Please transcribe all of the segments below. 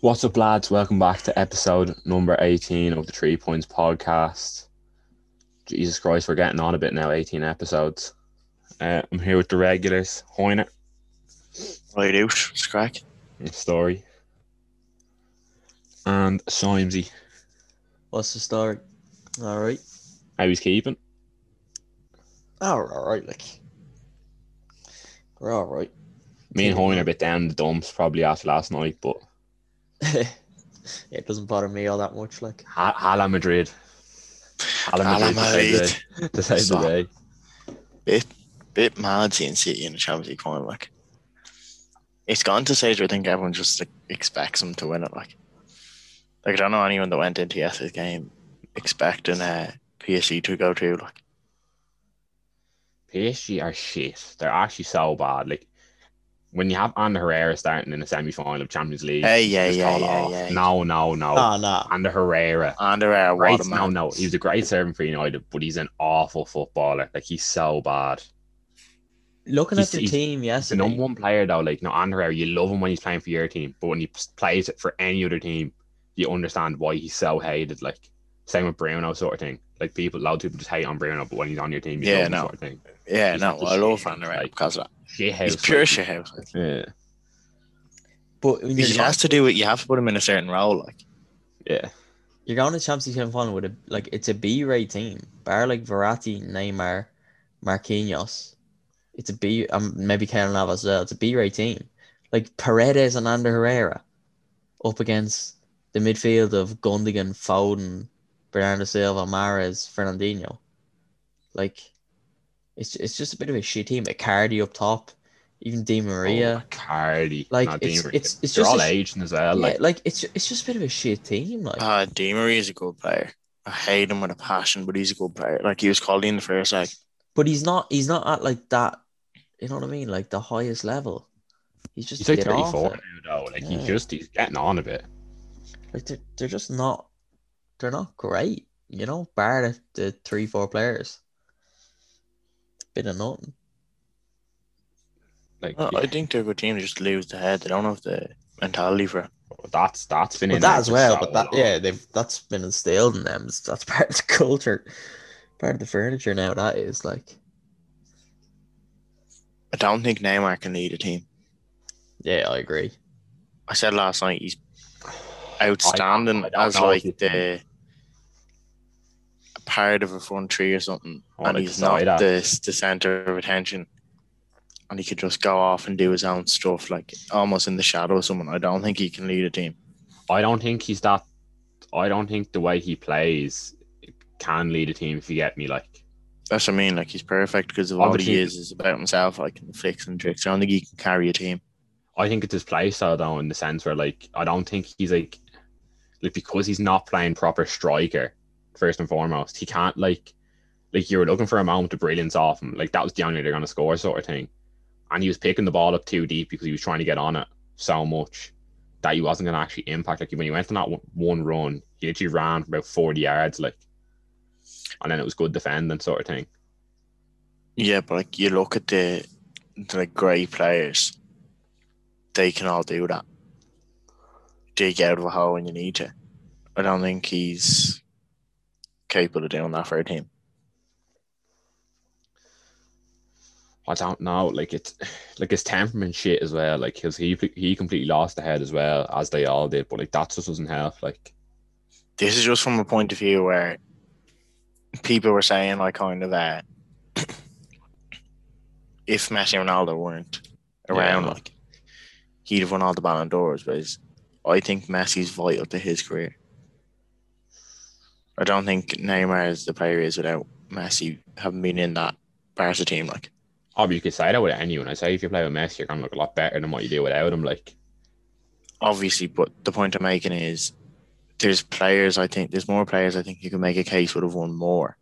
What's up, lads? Welcome back to episode number 18 of the Three Points podcast. Jesus Christ, we're getting on a bit now, 18 episodes. Uh, I'm here with the regulars, Hoyner, Right out, it's crack. and Story, and Simesy. What's the story? All right. How he's keeping? Oh, all right. Like we're all right. Me and Hoyner are a bit down in the dumps probably after last night, but it doesn't bother me all that much. Like Ha- Hala Madrid. Hala Hala Madrid to save the- to save the day. Bit bit mad seeing City in the Champions League final. Like it's gone to stage where I think everyone just like, expects them to win it. Like like I don't know anyone that went into yesterday's game expecting uh, PSG to go through. Like PSG are shit. They're actually so bad. Like when you have Ander Herrera starting in the semi final of Champions League. Hey, yeah, just yeah, yeah, yeah. No, no, no. oh no. Ander Herrera. Under uh, Great, a no, man. no. He was a great servant for United, but he's an awful footballer. Like he's so bad. Looking He's- at the team yes, the number one player though. Like no, Ander Herrera, you love him when he's playing for your team, but when he plays it for any other team, you understand why he's so hated. Like same with Bruno, sort of thing. Like people, a lot of people just hate on Bruno, but when he's on your team, you Yeah, love him, no. sort of thing. Yeah, He's no, just I love shit, Under like- because of that. Shit He's pure like, shit house. Like. Yeah, but when He you're, has to do it. You have to put him in a certain role. Like yeah. you're going to Champions League semi final with a like it's a B rate team. Bar like Verratti, Neymar, Marquinhos. It's a B. Um, maybe Karen Navas as well. It's a B rate team. Like Paredes and Ander Herrera, up against the midfield of Gundogan, Foden, Bernardo Silva, Mahrez, Fernandinho. Like, it's it's just a bit of a shit team. Icardi up top, even Di Maria. Oh, Cardi. Like, no, it's- Di it's- it's They're just all a sh- aging as well. yeah, Like like it's it's just a bit of a shit team. Like, uh, Di Maria is a good player. I hate him with a passion, but he's a good player. Like he was called in the first like but he's not he's not at like that. You know what I mean? Like the highest level. He's just he's a like bit thirty off four now though. Like Yeah. he's just he's getting on a bit. Like they're, they're just not. They're not great. You know, bar the, the three four players. Bit of nothing. Like Well, yeah, I think they're a good team. They just lose the head. They don't have the mentality for it. that's that's been But in that as well. so But that long. yeah, they've that's been instilled in them. That's part of the culture, part of the furniture now. That is like, I don't think Neymar can lead a team. yeah, I agree. I said last night he's outstanding I don't as like the a part of a front three or something, Oh, and he's not the the center of attention. And he could just go off and do his own stuff, like almost in the shadow of someone. I don't think he can lead a team. I don't think he's that. I don't think the way he plays can lead a team. If you get me, like That's what I mean. Like he's perfect because of would he is is about himself, like in the flicks and tricks. I don't think he can carry a team. I think it's his play style though, in the sense where like I don't think he's like like because he's not playing proper striker first and foremost. He can't like like you were looking for a moment of brilliance off him. Like that was the only they're gonna score sort of thing. And he was picking the ball up too deep because he was trying to get on it so much that he wasn't gonna actually impact. Like when he went on that one- run, he literally ran for about forty yards, like, and then it was good defending sort of thing. Yeah, but like you look at the, the great players, they can all do that. Dig out of a hole when you need to. I don't think he's capable of doing that for a team. I don't know. Like it's like his temperament shit as well. Like because he he completely lost the head as well as they all did. But like that just doesn't help. Like This is just from a point of view where people were saying like kind of that if Messi and Ronaldo weren't around, Yeah. like he'd have won all the Ballon d'Ors. But I think Messi's vital to his career. I don't think Neymar is the player he is without Messi having been in that Barca team. Like oh, you could say that with anyone. I say if you play with Messi, you're gonna look a lot better than what you do without him. Like obviously, but the point I'm making is there's players. I think there's more players. I think you can make a case would have won more.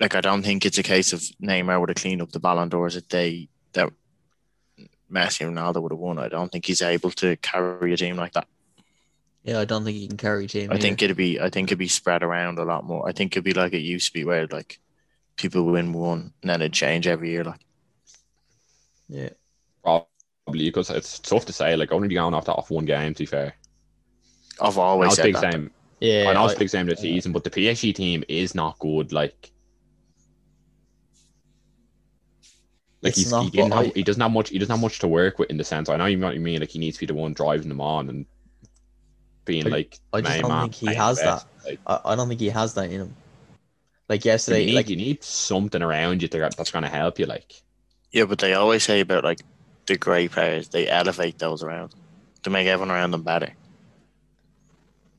Like I don't think it's a case of Neymar would have cleaned up the Ballon d'Ors that they that Messi and Ronaldo would have won. I don't think he's able to carry a team like that. Yeah, I don't think he can carry a team. I either. think it'd be I think it'd be spread around a lot more. I think it'd be like it used to be where like people win one and then it'd change every year. Like Yeah. probably because it's tough to say. Like only going off that off one game. To be fair, I've I know always it's said that. same. Yeah, I know it's I- big same of the season, but the PSG team is not good. Like, like he's, not, he didn't have, I- he doesn't have much. He doesn't have much to work with in the sense. I know you know what you mean. Like he needs to be the one driving them on and being I- like. I just don't man, think he has best. Like, I, I don't think he has that in him. Like you yesterday, need like you need something around you to, that's going to help you. Like, Yeah, but they always say about like the great players, they elevate those around to make everyone around them better.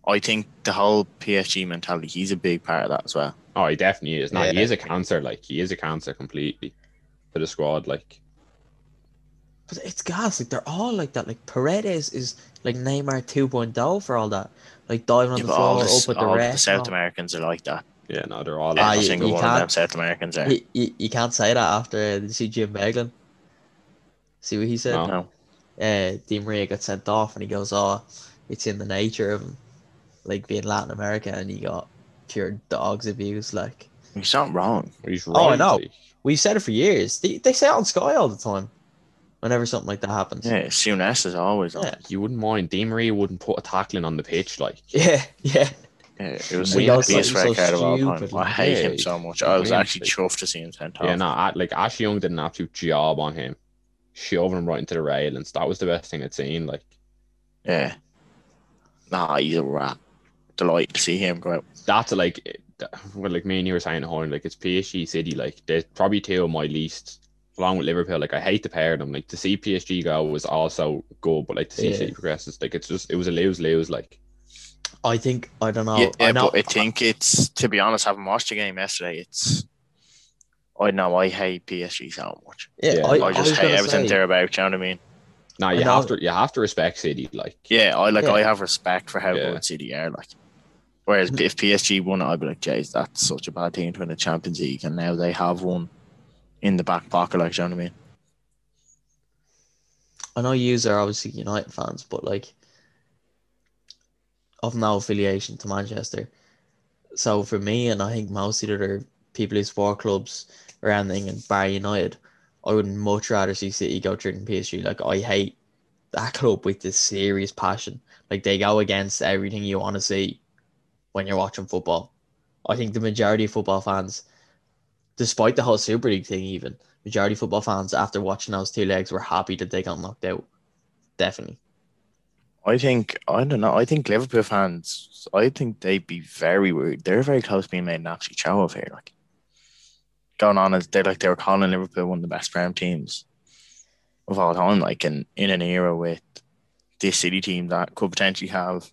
I think the whole PSG mentality, he's a big part of that as well. oh, he definitely is. No, he is a cancer. Like he is a cancer completely to the squad. Like, But it's gas. Like they're all like that. Like Paredes is like Neymar 2.0 for all that. Like diving on Yeah, the but all, floor, the, up with the all the. South. Americans are like that. yeah, no, they're all. Ah, Every you- single one of them South Americans are. You, you, you can't say that after did you see Jim Beglin. See what he said? No. No. Uh, Di Maria got sent off, and he goes, "Oh, it's in the nature of him, like being Latin America." And he got pure dogs abuse. Like He's not wrong. He's right. Oh, I know. we've said it for years. They, they say it on Sky all the time. Whenever something like that happens. Yeah, Souness is always on. Yeah. you wouldn't mind. Di Maria wouldn't put a tackling on the pitch. Like, Yeah, yeah. Yeah, it was We the got biggest red card of all time. I hate yeah, him so much. I was actually like- chuffed to see him sent off. yeah, no, I- like Ash Young did an absolute job on him, shoving him right into the railings. That was the best thing I'd seen. Like, Yeah. Nah, he's a rat. Delighted to see him go out. that's like, eh, it- that- well, like me and you were saying, Horn, like it's PSG City. Like, they're probably two of my least, along with Liverpool. Like, I hate to pair them. Like, to see PSG go was also good, but like to see Yeah. City progresses, like it's just it was a lose lose. Like, I think I don't know. yeah, I know. but I think it's to be honest, having watched the game yesterday, it's I know I hate PSG so much. yeah, Yeah, I, I, I just hate everything say, they're about, you know what I mean? nah, I you have to you have to respect City. Like, Yeah, I like Yeah. I have respect for how Yeah. good City are like. Whereas if PSG won it, I'd be like, Jays, that's such a bad team to win the Champions League and now they have one in the back pocket, like you know what I mean? I know yous are obviously United fans, but like of no affiliation to Manchester. So for me, and I think most of the other people who support clubs around England, bar United, I would much rather see City go through than PSG. Like I hate that club with this serious passion. Like they go against everything you want to see when you're watching football. I think the majority of football fans, despite the whole Super League thing, even majority football fans after watching those two legs were happy that they got knocked out. Definitely. I think I don't know. I think Liverpool fans. I think they'd be very worried. They're very close being made an absolute show of here. Like going on as they like they were calling Liverpool one of the best prem teams of all time. Like in in an era with this City team that could potentially have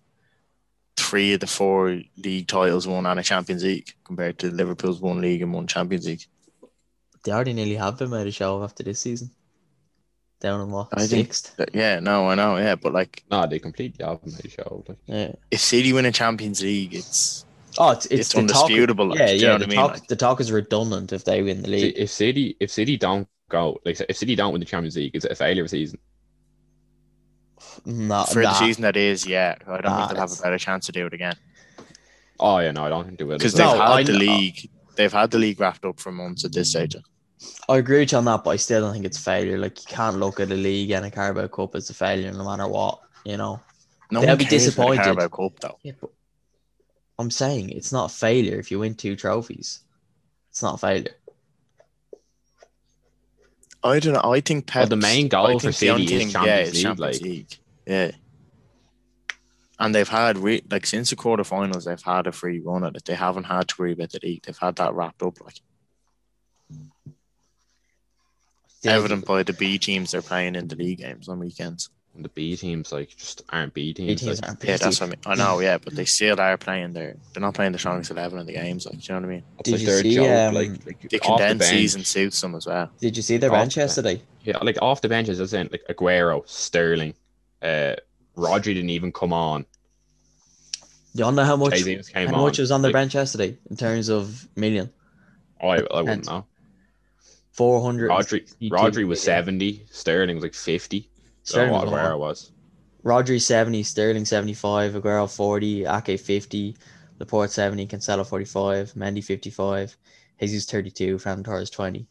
three of the four league titles won and a Champions League compared to Liverpool's one league and one Champions League. They already nearly have been made a show of after this season. Down in what? I think- Sixth. But yeah, no, I know, yeah, but like nah, they completely have made a show. Like, Yeah. if City win a Champions League, it's Oh, it's it's, it's, the talk- like, yeah, yeah. the I mean? talk Like, the talk is redundant if they win the league. if City if City don't go like if City don't win the Champions League, is it a failure of season? Not for the season that is, yeah, I don't Nah, think they'll have a better chance to do it again Oh yeah, no, I don't think they will. because as well. they've No, had I the know- league. They've had the league wrapped up for months at this mm. stage. I agree with you on that, but I still don't think it's a failure. Like you can't look at a league and a Carabao Cup as a failure no matter what, you know. No They'll one be cares about disappointed. Carabao Cup though. Yeah, but I'm saying it's not a failure if you win two trophies. It's not a failure. I don't know. I think Well, the main goal for City is Champions League, like- League. Yeah. And they've had re- like since the quarterfinals, they've had a free run at it. They haven't had to worry about the league. They've had that wrapped up, like Still- evident by the B teams they're playing in the league games on weekends. the B teams like just aren't B B teams. teams like, aren't Yeah, that's what I mean. I know, yeah, but they still are playing their. They're not playing the strongest eleven in the games. Like, do you know what I mean? it's Did like you see, joke, um, like, like The off the condensed season suits them as well. Did you see their Off bench the bench. yesterday? Yeah, like off the benches, as in like Aguero, Sterling, uh, Rodri didn't even come on. Do you know how much Jesus came how on. much was on their Like, bench yesterday in terms of million? I, I wouldn't know. Four hundred. Rodri, Rodri was seventy. Sterling was like fifty. Sterling what was on. Aguero was. Rodri seventy, Sterling seventy five, Aguero forty, Ake fifty, Laporte seventy, Cancelo forty five, Mendy fifty five, Jesus thirty two, Fran Torres twenty.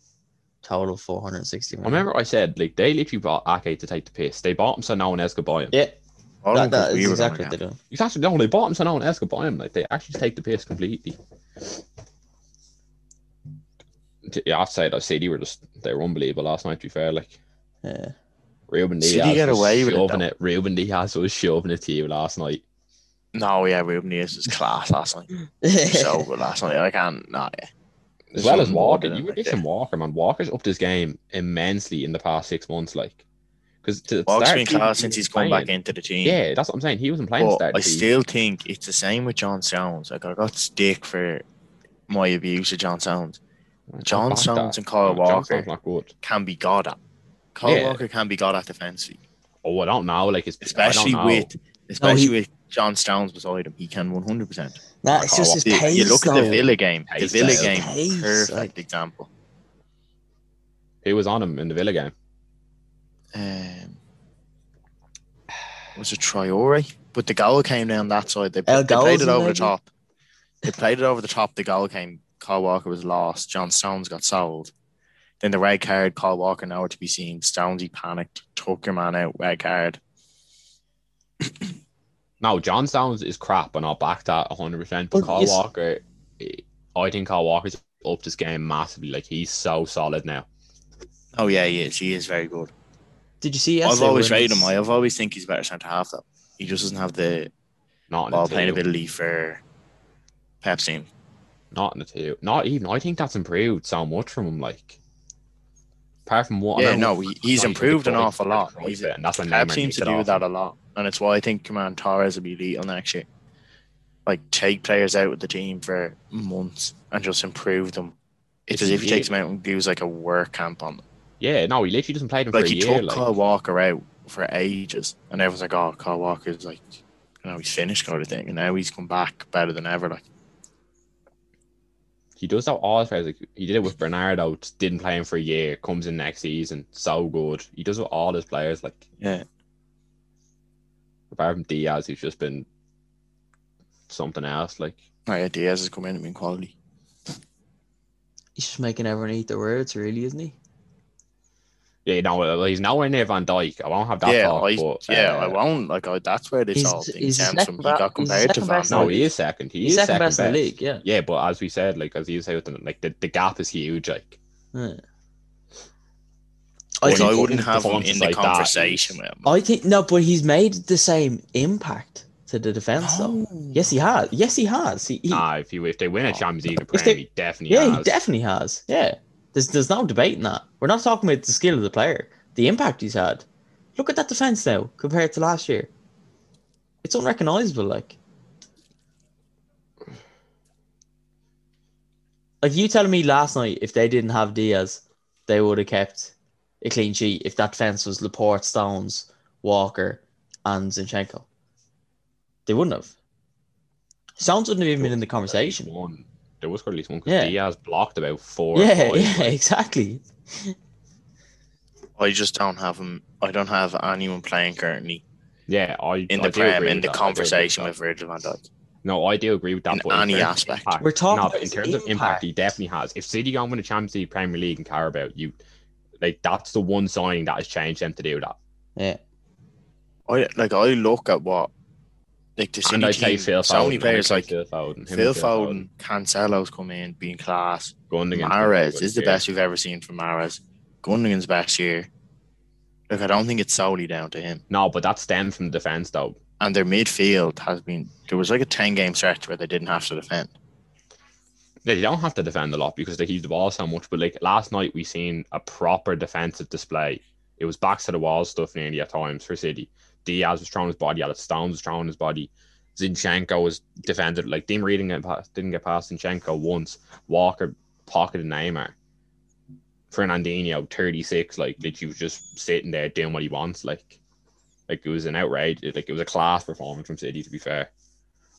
Total of 460 I remember I said like they literally bought Ake to take the piss. They bought him so no one else could buy him. Yeah, All that, of that us, is we exactly what they get. do. Exactly. No, they bought him so no one else could buy him. Like they actually take the piss completely. Yeah, I have to say that City were just they were unbelievable last night. To be fair, like Yeah. Ruben City Diaz get was away with it, shoving though. it. Ruben Dias was shoving it to you last night. No, yeah, Ruben Dias was class last night. so good last night. I can't. Nah, yeah. As well as Walker, than you were like dissing. Walker, man. Walker's upped his game immensely in the past six months, like because to Walker's start been class he since wasn't he's come back into the team. Yeah, that's what I'm saying. He wasn't playing. to But start I the season. still think it's the same with John Stones. Like I got stick for my abuse of John Stones. John Back Stones and Kyle No, Walker not good. can be god at. Kyle Yeah. Walker can be god at defensively, Oh, I don't know. Like it's especially know. with especially he- with John Stones beside him. He can one hundred percent. Nah, it's just his You pace. you look at the. Villa game. The Pace Villa style. game, Pace, perfect like- example. Who was on him in the Villa game? Um, was it Traore? But the goal came down that side. They, they played it Ghazi, over the top. They played it over the top. The goal came. Kyle Walker was lost. John Stones got sold. Then the red card. Kyle Walker nowhere to be seen. Stonesy panicked, took your man out. Red card. No, John Stones is crap, and I'll back that 100. percent But Well, Kyle. Walker, I think Kyle Walker's upped his game massively. Like he's so solid now. Oh yeah, he is. He is very good. Did you see? I've always when rated him. I've always think he's better centre half though. He just doesn't have the Not in ball the playing two. ability for Pep's team. Not in the two. Not even. I think that's improved so much from him. Like, apart from what. I Yeah, remember no, he, he's Cruyff- improved an awful lot. Cruyff He's bit, and that's when Pep seems to do off that a lot, and it's why I think Command Torres will be lethal next year. Like take players out with the team for months and just improve them. It's as if he takes them out and gives like a work camp on them. Yeah, no, he literally doesn't play them Like for a he year. took Like, Kyle Walker out for ages, and everyone's like, "Oh, Kyle Walker's like, you know, he's finished kind of thing," and now he's come back better than ever. Like, he does that all his players. Like, he did it with Bernardo. Didn't play him for a year. Comes in next season, so good. He does it with all his players. Like, yeah, apart from Dias, he's just been something else. Like, oh, yeah, Dias has come in and been quality. He's just making everyone eat their words, really, isn't he? yeah, no, he's nowhere near Van Dijk. I won't have that yeah, talk. I, but, yeah, uh, I won't. Like, I, that's where this all thing he's stems from. He got he's compared to second Van No, he is second. He He's is second, best, in the league. Yeah. Yeah, but as we said, like as you say, with them, like the, the gap is huge. Like, Yeah. Like, When I wouldn't have him in the like that, conversation he's- with him. I think no, but he's made the same impact to the defense, though. Oh. Yes, he has. Yes, he has. He, he- nah, if you if they win a oh, Champions League, in If they- he definitely yeah, has. he definitely has. Yeah, there's there's no debating that. We're not talking about the skill of the player, the impact he's had. Look at that defense now compared to last year. It's unrecognizable. Like, like you telling me last night if they didn't have Dias, they would have kept a clean sheet. If that fence was Laporte, Stones, Walker, and Zinchenko, they wouldn't have. Stones wouldn't have even been in the conversation. One, there was at least one because Yeah. Dias blocked about four. Yeah, five, yeah, like, exactly. I just don't have him. I don't have anyone playing currently yeah. I in I the do Prem in the that. I do agree conversation that. with Virgil van Dijk. No, I do agree with that. in but any terms of aspect. impact- We're talking no, about but in his terms of impact, impact. he definitely has. If City go and win a Champions League, Premier League, and Carabao, you like that's the one signing that has changed them to do that. Yeah. I like. I look at what like the and City I'd say team. Phil So Foden. many players like Phil Foden, him Phil and Foden, Cancelo's come in, being class. Gundogan's Mahrez been is the best we've ever seen from Mahrez. Gundogan's best year. Look, I don't think it's solely down to him. No, but that stemmed from the defense though. And their midfield has been. There was like a ten game stretch where they didn't have to defend. Yeah, They don't have to defend a lot because they keep the ball so much. But like last night, we seen a proper defensive display. It was backs to the wall stuff nearly at times for City. Dias was throwing his body at it. Stones was throwing his body. Zinchenko was defended like Dim Reading didn't get past, didn't get past Zinchenko once. Walker pocketed Neymar. Fernandinho, 36, like literally was just sitting there doing what he wants. Like, like it was an outrage. It- Like it was a class performance from City. To be fair,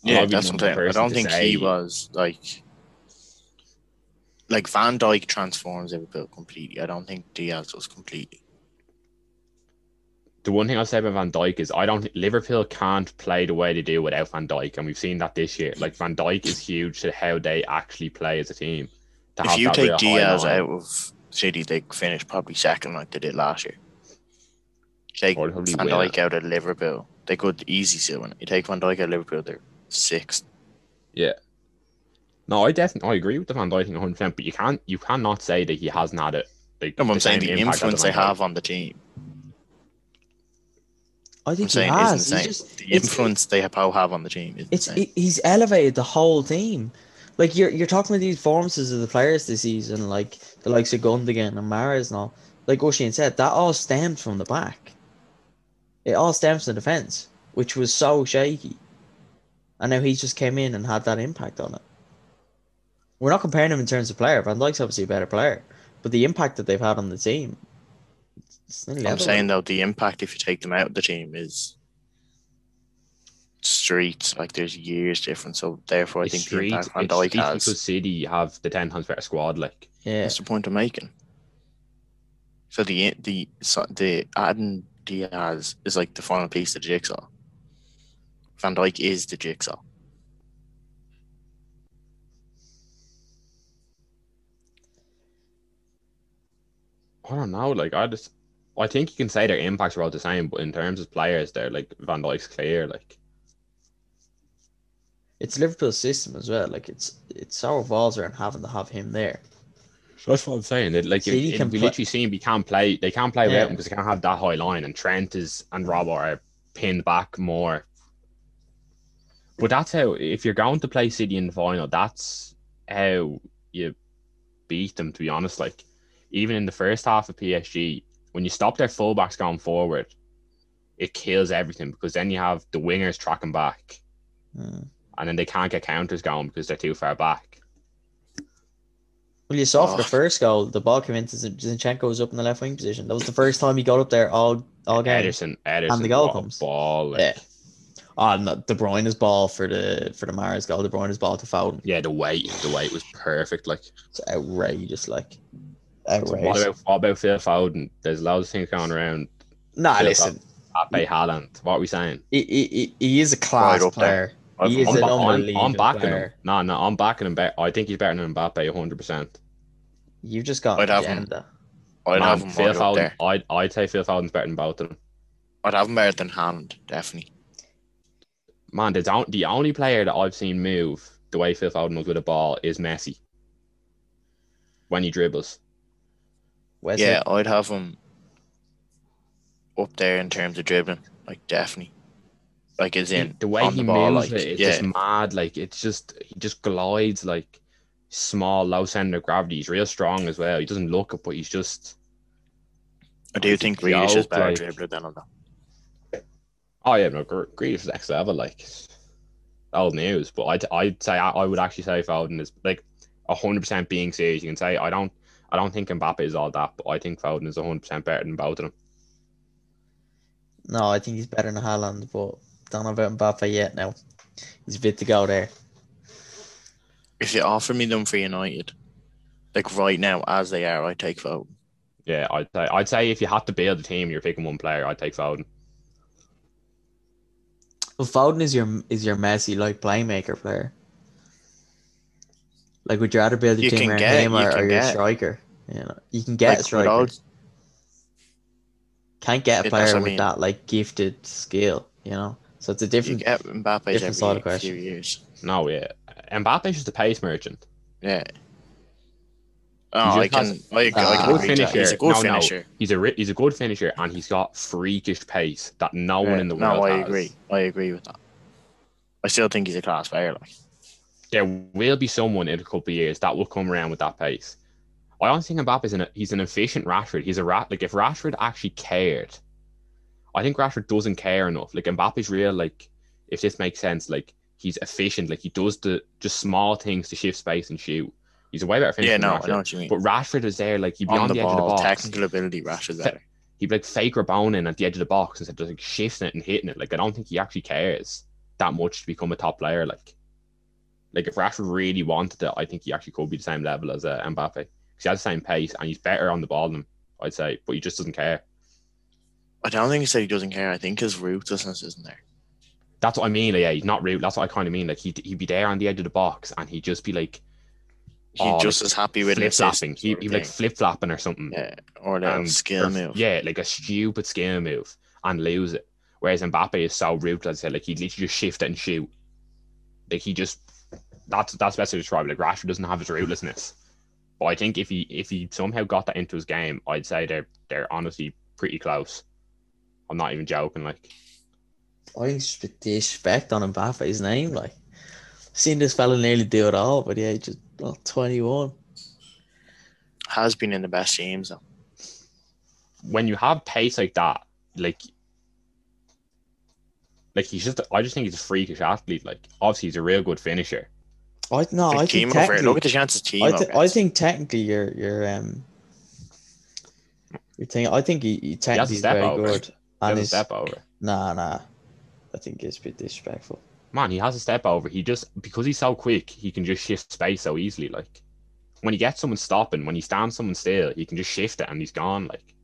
Yeah, that's what I'm saying. I don't think he was like like Van Dijk transforms Liverpool completely. I don't think Dias does completely. the one thing I'll say about Van Dijk is I don't Liverpool can't play the way they do without Van Dijk, and we've seen that this year. Like Van Dijk is huge to how they actually play as a team. If you take Dias out of City, they finish probably second like they did last year. Take Van Dijk out of Liverpool, they could easy still win. You take Van Dijk out of Liverpool, they're sixth. No, I definitely I agree with the Van Dijk thing 100. percent But you can't you cannot say that he hasn't had it. Like, No, I'm the saying the influence they have on the team. I I'm think he saying has. isn't the same. just, the influence they have, have on the team is It's the same. he's elevated the whole team. Like you're you're talking about these performances of the players this season, like the likes of Gundogan and Mahrez and all. Like Oshin said, that all stemmed from the back. It all stems from the defense, which was so shaky. And now he just came in and had that impact on it. We're not comparing him in terms of player. Van Dijk's obviously a better player, but the impact that they've had on the team. It's I'm level. saying though the impact if you take them out of the team is streets. Like there's years difference. So therefore, I It's think the street, impact Van it's Dijk has. because City have the ten times better squad. Like yeah. that's the point I'm making? So the the so the adding Dias is like the final piece of the jigsaw. Van Dijk is the jigsaw. I don't know. Like I just I think you can say their impacts are all the same, but in terms of players, they're like Van Dijk's clear. Like It's Liverpool's system as well. Like it's it's so revolves around having to have him there. that's what I'm saying. It, like City it, can we play- literally seen we can't play. They can't play Yeah. without him because they can't have that high line. And Trent is and Robbo are pinned back more. But that's how if you're going to play City in the final, that's how you beat them. To be honest, like even in the first half of PSG, when you stop their fullbacks going forward, it kills everything because then you have the wingers tracking back, Mm. and then they can't get counters going because they're too far back. Well, you saw for the Oh. first goal, the ball came into Zin- Zinchenko was up in the left wing position. That was the first time he got up there all all game. Ederson, Ederson, the goal what comes. ball. Like, Yeah. Oh, no, De Bruyne's ball for the for the Mahrez goal. De Bruyne's ball to Foden. Yeah, the weight, the weight was perfect. Like, It's outrageous, like what about what about Phil Foden? There's loads of things going around. Nah, Phil listen, Mbappe, Haaland. What are we saying? he, he, he- he is a class Right up there. player. I've- He is I'm, an I'm, unbelievable I'm backing player. him. No, no, I'm backing him. Be- I think he's better than Mbappe, 100. percent You've just got I'd an have him. agenda. I'd have him Phil right up Foden. there. I'd, I'd say Phil Foden's better than both of them. I'd have him better than Haaland, definitely. Man, the, the only player that I've seen move the way Phil Foden does with a ball is Messi. When he dribbles. Wesley, Yeah, I'd have him up there in terms of dribbling, like definitely. Like as in the way on he the ball, moves like it, it's yeah, just mad. Like it's just he just glides like small, low center of gravity. He's real strong as well. He doesn't look it, but he's just I do think Joke, Grealish is better like- dribbler than him. though. oh yeah, no, Gre- Grealish is next level. Like old news, but I'd I'd say I, I would actually say Foden is like hundred percent being serious. You can say I don't I don't think Mbappe is all that, but I think Foden is hundred percent better than both of them. no, I think he's better than Haaland, but don't know about Mbappe yet. Now he's fit to go there. If you offer me them for United, like right now as they are, I take Foden. Yeah, I'd say I'd say if you had to build a team, you're picking one player. I'd take Foden. Well, Foden is your is your Messi like playmaker player. Like, would you rather build your You team around get- him or, can or your get- striker? You know, you can get a Like, with striker. all- Can't get a player what I with mean. that like gifted skill. You know, so it's a different. you different. get Mbappe different every sort of few years. No, yeah, Mbappe's just a pace merchant. Yeah. Oh, I just has- can. I, I can good agree to that. finisher. He's a good no, no, finisher. he's a ri- he's a good finisher, and he's got freakish pace that no one in the world. no, world I has. agree. I agree with that. I still think he's a class player. Like, There will be someone in a couple of years that will come around with that pace. I don't think Mbappe's an he's an efficient Rashford. He's a rat like if Rashford actually cared, I think Rashford doesn't care enough. Like Mbappe's real like if this makes sense, like he's efficient. Like he does the just small things to shift space and shoot. He's a way better finisher yeah, no, I Rashford. know what you mean. But Rashford is there, like he'd be on, on the, the, edge of the box. technical ability, Rashford's better. he'd be like fake rebounding at the edge of the box instead of like shifting it and hitting it. Like I don't think he actually cares that much to become a top player. Like, like if Rashford really wanted it, I think he actually could be the same level as uh, Mbappe because he has the same pace and he's better on the ball than him. I'd say, but he just doesn't care. I don't think he said he doesn't care. I think his ruthlessness isn't there. That's what I mean. Like, yeah, he's not rude. That's what I kind of mean. Like he'd, he'd be there on the edge of the box and he'd just be like He's Oh, just as happy with flip flopping. He, he like flip flopping or something. yeah, or little and- skill or- move. Yeah, like a stupid skill move and lose it. Whereas Mbappe is so ruthless. I said, like he literally just shift it and shoot. Like he just that's that's best to describe. it. Like Rashford doesn't have his ruthlessness. But I think if he if he somehow got that into his game, I'd say they're they're honestly pretty close. I'm not even joking. Like I think it's just a bit disrespect on Mbappe's name. Like, seen this fella nearly do it all, but yeah, just oh, 21. Has been in the best teams though. when you have pace like that, like like he's just I just think he's a freakish athlete. Like obviously he's a real good finisher. I no, I think over. technically, Look at the chances team I, th- I think technically you're you're um you're thinking I think he, he technically is step very over. good. He And has a his, step over. nah nah. I think it's a bit disrespectful. Man, he has a step over. He just because he's so quick, he can just shift space so easily. Like when he gets someone stopping, when he stands someone still, he can just shift it and he's gone. Like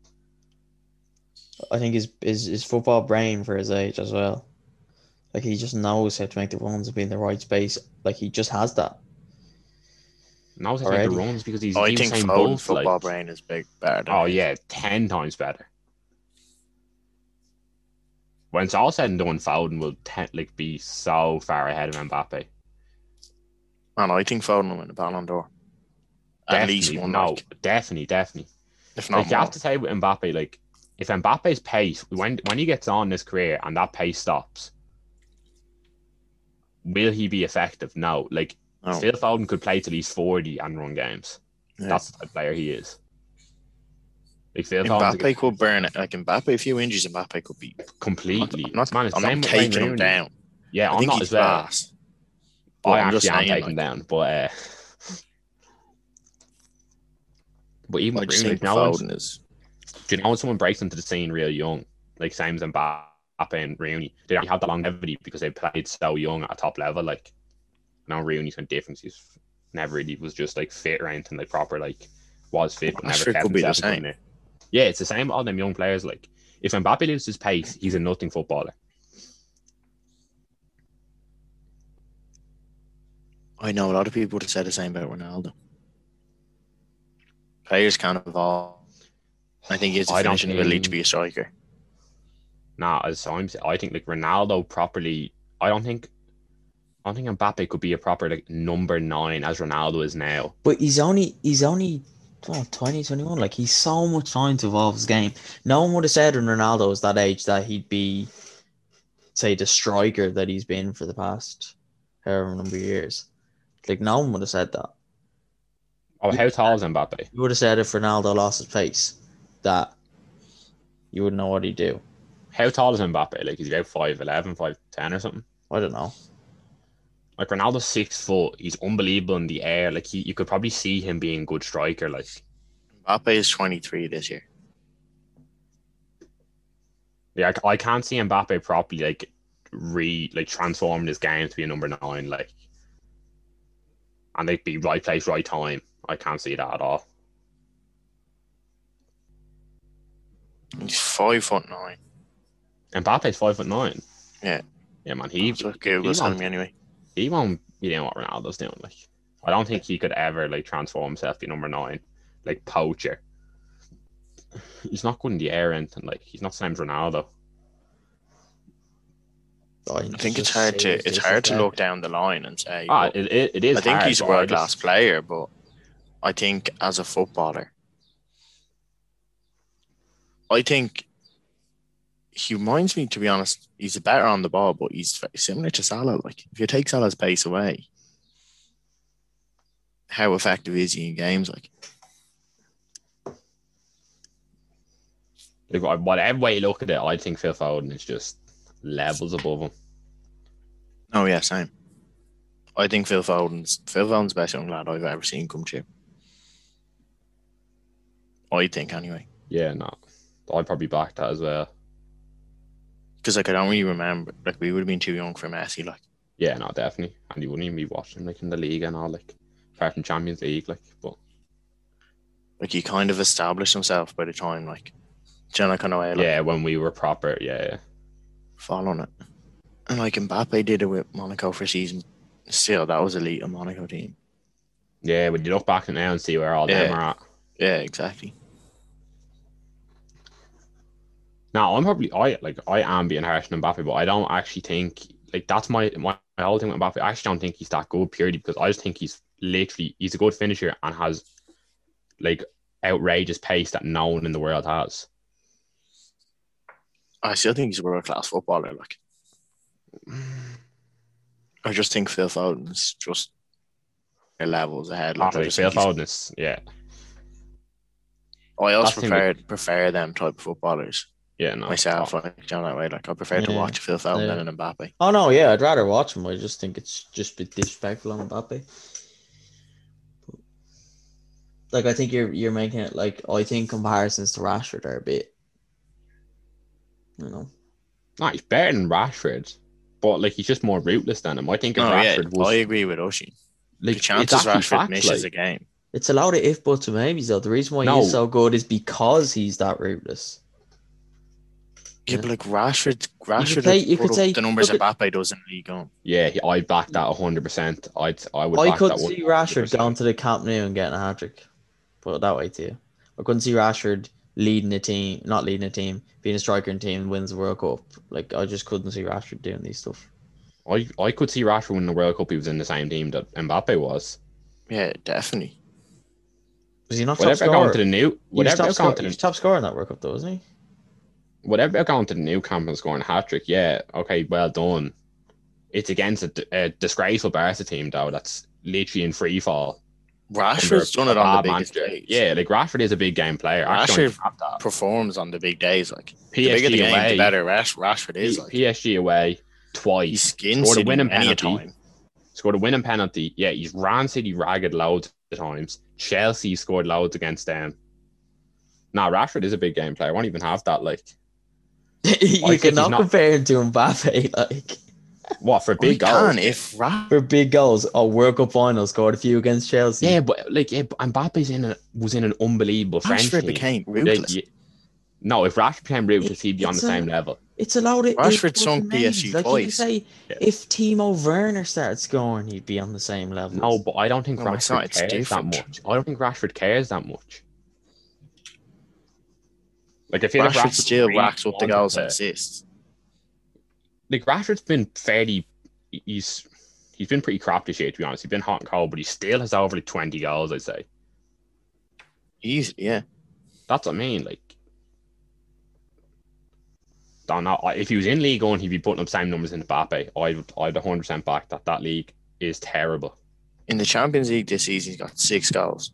I think his his, his football brain for his age as well. Like he just knows how to make the runs and be in the right space. Like he just has that. knows how to make the Already. runs because he's oh, I think Foden's Bolt, football like, brain is big better. Than Oh his. yeah, ten times better. When it's all said and done, Foden will te- like be so far ahead of Mbappe. man. I think Foden will win the Ballon d'Or. At Definitely, least one, no, like, definitely, definitely. if not Like you have to say with Mbappe, like if Mbappe's pace when when he gets on in his career and that pace stops, will he be effective? No. Like No. Phil Foden could play till he's forty and run games. Yeah. That's the type of player he is. Like Phil Foden's a Mbappe could burn it. Like Mbappe, a few injuries, Mbappe could be. completely. I'm not, Man, it's I'm the same not with Wayne taking him down. Yeah, I I'm think not he's as well. class. But I I'm just actually am saying, taking like, down, but uh, but even I with just Rooney, think like, no one's- is. do you know when someone breaks into the scene real young, like same as Mbappe and Rooney, they don't have that longevity because they played so young at a top level. Like, now Rooney's kind of different. He's never really was just like fit or anything like proper. Like, was fit but never Rashford kept could be the himself in same. there. Yeah, it's the same. All them young players. Like, if Mbappe loses his pace, he's a nothing footballer. I know a lot of people would have said the same about Ronaldo. Players can't evolve. I think the I don't finishing ability to be a striker. Nah, as I'm, saying, I think like Ronaldo properly. I don't think. I don't think Mbappe could be a proper like number nine as Ronaldo is now. But he's only he's only oh, 20, 21. Like he's so much time to evolve his game. No one would have said when Ronaldo was that age that he'd be say the striker that he's been for the past however number of years. Like no one would have said that. Oh, how tall is Mbappe? You would have said if Ronaldo lost his pace that you wouldn't know what he'd do. How tall is Mbappe? Like he's about 5'11", 5'10", or something. I don't know. Like Ronaldo's six foot. He's unbelievable in the air. Like he, you could probably see him being a good striker. Like Mbappe is 23 this year. yeah, I, I can't see Mbappe properly like re like transforming his game to be a number nine. Like and they'd be right place, right time. I can't see that at all. He's five foot nine. Mbappe's five foot nine. Yeah. Yeah, man. He That's what Google's he telling won't- me anyway. he won't be doing what Ronaldo's doing. Like, I don't think he could ever like transform himself to number nine, like poacher. He's not good in the air, or anything. Like, he's not the same as Ronaldo. I think it's hard to it's hard to look down the line and say. Ah, it, it, it is. I think hard, he's a world class just- player, but I think as a footballer, I think he reminds me, to be honest, he's better on the ball, but he's very similar to Salah. Like if you take Salah's pace away, how effective is he in games? Like whatever way you look at it, I think Phil Foden is just levels above him. oh yeah, same. I think Phil Foden's Phil Foden's best young lad I've ever seen come true. I think anyway. Yeah, no, I'd probably back that as well. Because like I don't really remember like we would have been too young for Messi, like Yeah, no, definitely. And you wouldn't even be watching like in the league and all, like apart from Champions League, like. But like he kind of established himself by the time like you kind of way like yeah, when we were proper, yeah, yeah. following it. And like Mbappe did it with Monaco for a season. Still, that was elite a Monaco team. Yeah, when you look back now and see where all them are at. Yeah, exactly. Now I'm probably I like I am being harsh on Mbappe, but I don't actually think like that's my my, my whole thing with Mbappe. I actually don't think he's that good purely because I just think he's literally he's a good finisher and has like outrageous pace that no one in the world has. I still think he's a world class footballer. Like, I just think Phil Foden's just a levels ahead. Like, I Like just Phil think he's- Foden is yeah I also That's prefer prefer them type of footballers yeah no myself. Like, down that way, like I prefer to watch Phil Foden Yeah. than an Mbappe. Oh no, yeah, I'd rather watch him. I just think it's just a bit disrespectful on Mbappe. Like I think you're you're making it like I think comparisons to Rashford are a bit, you know. no he's better than Rashford, but like he's just more rootless than him. I think if No, yeah, was I agree with Oshie. like the chances Rashford fact, misses like, a game. It's a lot of if buts and maybes though. The reason why No. he's so good is because he's that rootless. Yeah, Yeah. but like Rashford, Rashford say- you could say- the numbers look Mbappe does in League One. yeah, he, I back that hundred percent. I'd I would. I back could that see 100%. Rashford going to the Camp Nou and getting a hat trick. Put it that way to you. I couldn't see Rashford leading a team, not leading a team, being a striker in team wins the World Cup. Like I just couldn't see Rashford doing these stuff. I I could see Rashford win the World Cup. He was in the same team that Mbappe was. Yeah, definitely. Was he not top Whatever scorer? going to the new, He was whatever top, going scorer, to he the was top scorer in that World Cup, though, wasn't he? Whatever going to the new camp and scoring a hat trick, yeah, okay, well done. It's against a, a disgraceful Barca team though. That's literally in free fall. Rashford's done it on the biggest days. Yeah, like Rashford is a big game player. I actually don't Rashford performs on the big days. Like the bigger PSG the game, away, the better Rash, Rashford is. Like PSG away he twice. skins scored a winning penalty. time. Scored a winning penalty. Yeah, he's ran City ragged loads of times. Chelsea scored loads against them. Nah, Rashford is a big game player. I won't even have that. Like you think cannot not- compare him to Mbappe. Like what for We big goals? can if Ra- for big goals, oh World Cup final scored a few against Chelsea. Yeah, but like yeah, but Mbappe's in a was in an unbelievable French Rashford team. became Yeah, ruthless. yeah. No, if Rashford became ruthless, he'd be on the a- same level. It's allowed it. Rashford it sunk PSG amazing. Like you twice. say, Yeah. if Timo Werner started scoring, he'd be on the same level. No, but I don't think No, Rashford not, cares different. that much. I don't think Rashford cares that much. Like I feel like Rashford still racks up the goals and assists. Like Rashford's been fairly, he's he's been pretty crap this year to be honest. He's been hot and cold, but he still has over like twenty goals. I'd say Easy, yeah. that's what I mean. Like, don't know if he was in League One, he'd be putting up same numbers in Mbappe. I'd I'd one hundred percent back that that league is terrible. In the Champions League this season, he's got six goals.